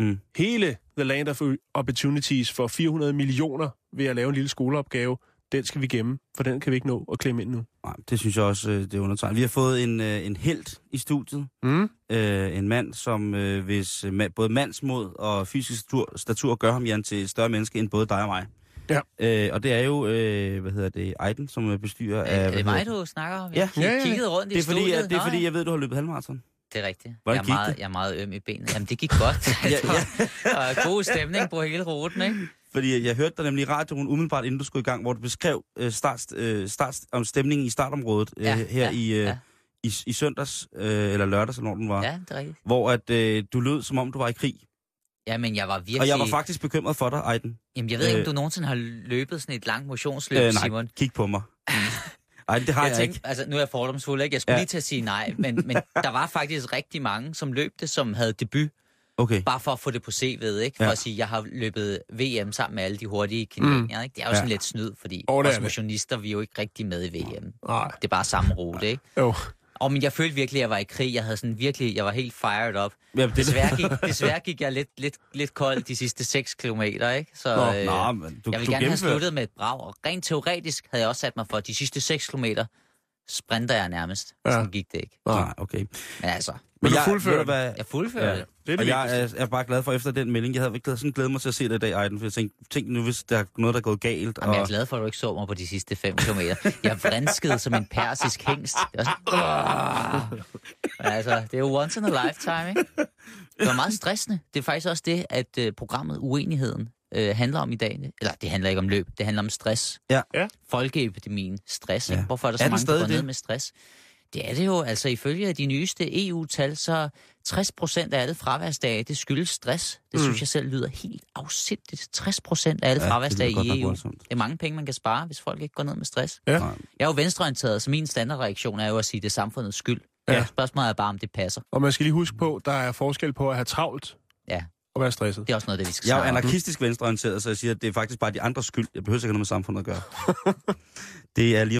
Mm. hele The Land of Opportunities for 400 millioner ved at lave en lille skoleopgave, den skal vi gemme, for den kan vi ikke nå at klemme ind nu. Nej, det synes jeg også, øh, det er undertegnet. Vi har fået en, øh, en held i studiet. Mm? Øh, en mand, som øh, hvis både mandsmod og fysisk statur, statur gør ham, Jan, til et større menneske end både dig og mig. Ja. Øh, og det er jo, øh, hvad hedder det, Ejden, som er bestyrer af... Er hvad det mig, du snakker om? Ja. Jeg Ja, ja. kiggede rundt Det i er fordi, studiet. at, det er fordi, jeg ved, du har løbet halvmarathon. Det er rigtigt. Hvordan jeg, er gik meget, det? jeg er meget øm i benet. Jamen, det gik godt. Ja, [LAUGHS] ja, ja. Der var god stemning på hele ruten, ikke? Fordi jeg hørte dig nemlig i radioen umiddelbart, inden du skulle i gang, hvor du beskrev øh, start, øh, start, om stemningen i startområdet øh, Ja, her ja, i, øh, ja. i, i søndags, øh, eller lørdags, eller når den var. Ja, det er rigtigt. Hvor at, øh, du lød, som om du var i krig. Ja, men jeg var virkelig... Og jeg var faktisk bekymret for dig, Ejden. Jamen, jeg ved ikke, om Øh, du nogensinde har løbet sådan et langt motionsløb, Øh, nej, Simon. kig på mig. [LAUGHS] Ej, det har jeg, Jeg tænkte, ikke. altså, nu er jeg fordomsfuld, ikke? Jeg skulle Ja. lige til at sige nej, men, men [LAUGHS] der var faktisk rigtig mange, som løb det, som havde debut, Okay. bare for at få det på CV'et, ikke? For Ja. at sige, jeg har løbet VM sammen med alle de hurtige kenianer, ikke? Det er jo Ja. sådan lidt snyd, fordi er os motionister, vi er jo ikke rigtig med i VM. Nej. Det er bare samme rute, ikke? Jo. Og men jeg følte virkelig, at jeg var i krig. Jeg havde sådan virkelig, jeg var helt fired up. Ja, det, Desværre gik, desværre gik jeg lidt, lidt, lidt kold de sidste 6 kilometer, ikke? Så Nå, øh, nå, men du, jeg vil du gerne have gennemførte. sluttet med et brag. Og rent teoretisk havde jeg også sat mig for, at de sidste 6 kilometer sprinter jeg nærmest. Ja. Sådan gik det ikke. Nej, okay. Men altså, Men jeg, du hvad, jeg fuldførte Ja. det. Det er det og jeg er, er bare glad for efter den melding. Jeg havde ikke sådan glædet mig til at se det i dag, Ejden, for jeg tænkte, tænk nu, hvis der er noget, der er gået galt. Jamen, jeg er og, glad for, at du ikke så mig på de sidste 5 kilometer. Jeg vrinskede som en persisk hængst. Jeg var sådan, altså, det er jo once in a lifetime, ikke? Det var meget stressende. Det er faktisk også det, at uh, programmet Uenigheden uh, handler om i dag. Eller det handler ikke om løb, det handler om stress. Ja. Ja. Folkeepidemien, stress. Ja. Hvorfor er der så Er mange, der stadig går ned det? med stress? Det er det jo. Altså ifølge de nyeste EU-tal, så 60 procent af alle fraværsdage, det skyldes stress. Det mm. synes jeg selv lyder helt afsindigt. 60 procent af alle Ja, fraværsdage i EU. voldsomt. Det er mange penge, man kan spare, hvis folk ikke går ned med stress. Ja. Jeg er jo venstreorienteret, så min standardreaktion er jo at sige, at det er samfundets skyld. Ja. Ja. Spørgsmålet er bare, om det passer. Og man skal lige huske på, der er forskel på at have travlt Ja, og være stresset. det er også noget det, vi skal Jeg er anarkistisk venstreorienteret, så jeg siger, at det er faktisk bare de andres skyld. Jeg behøver ikke noget med samfundet at gøre. [LAUGHS] det er lige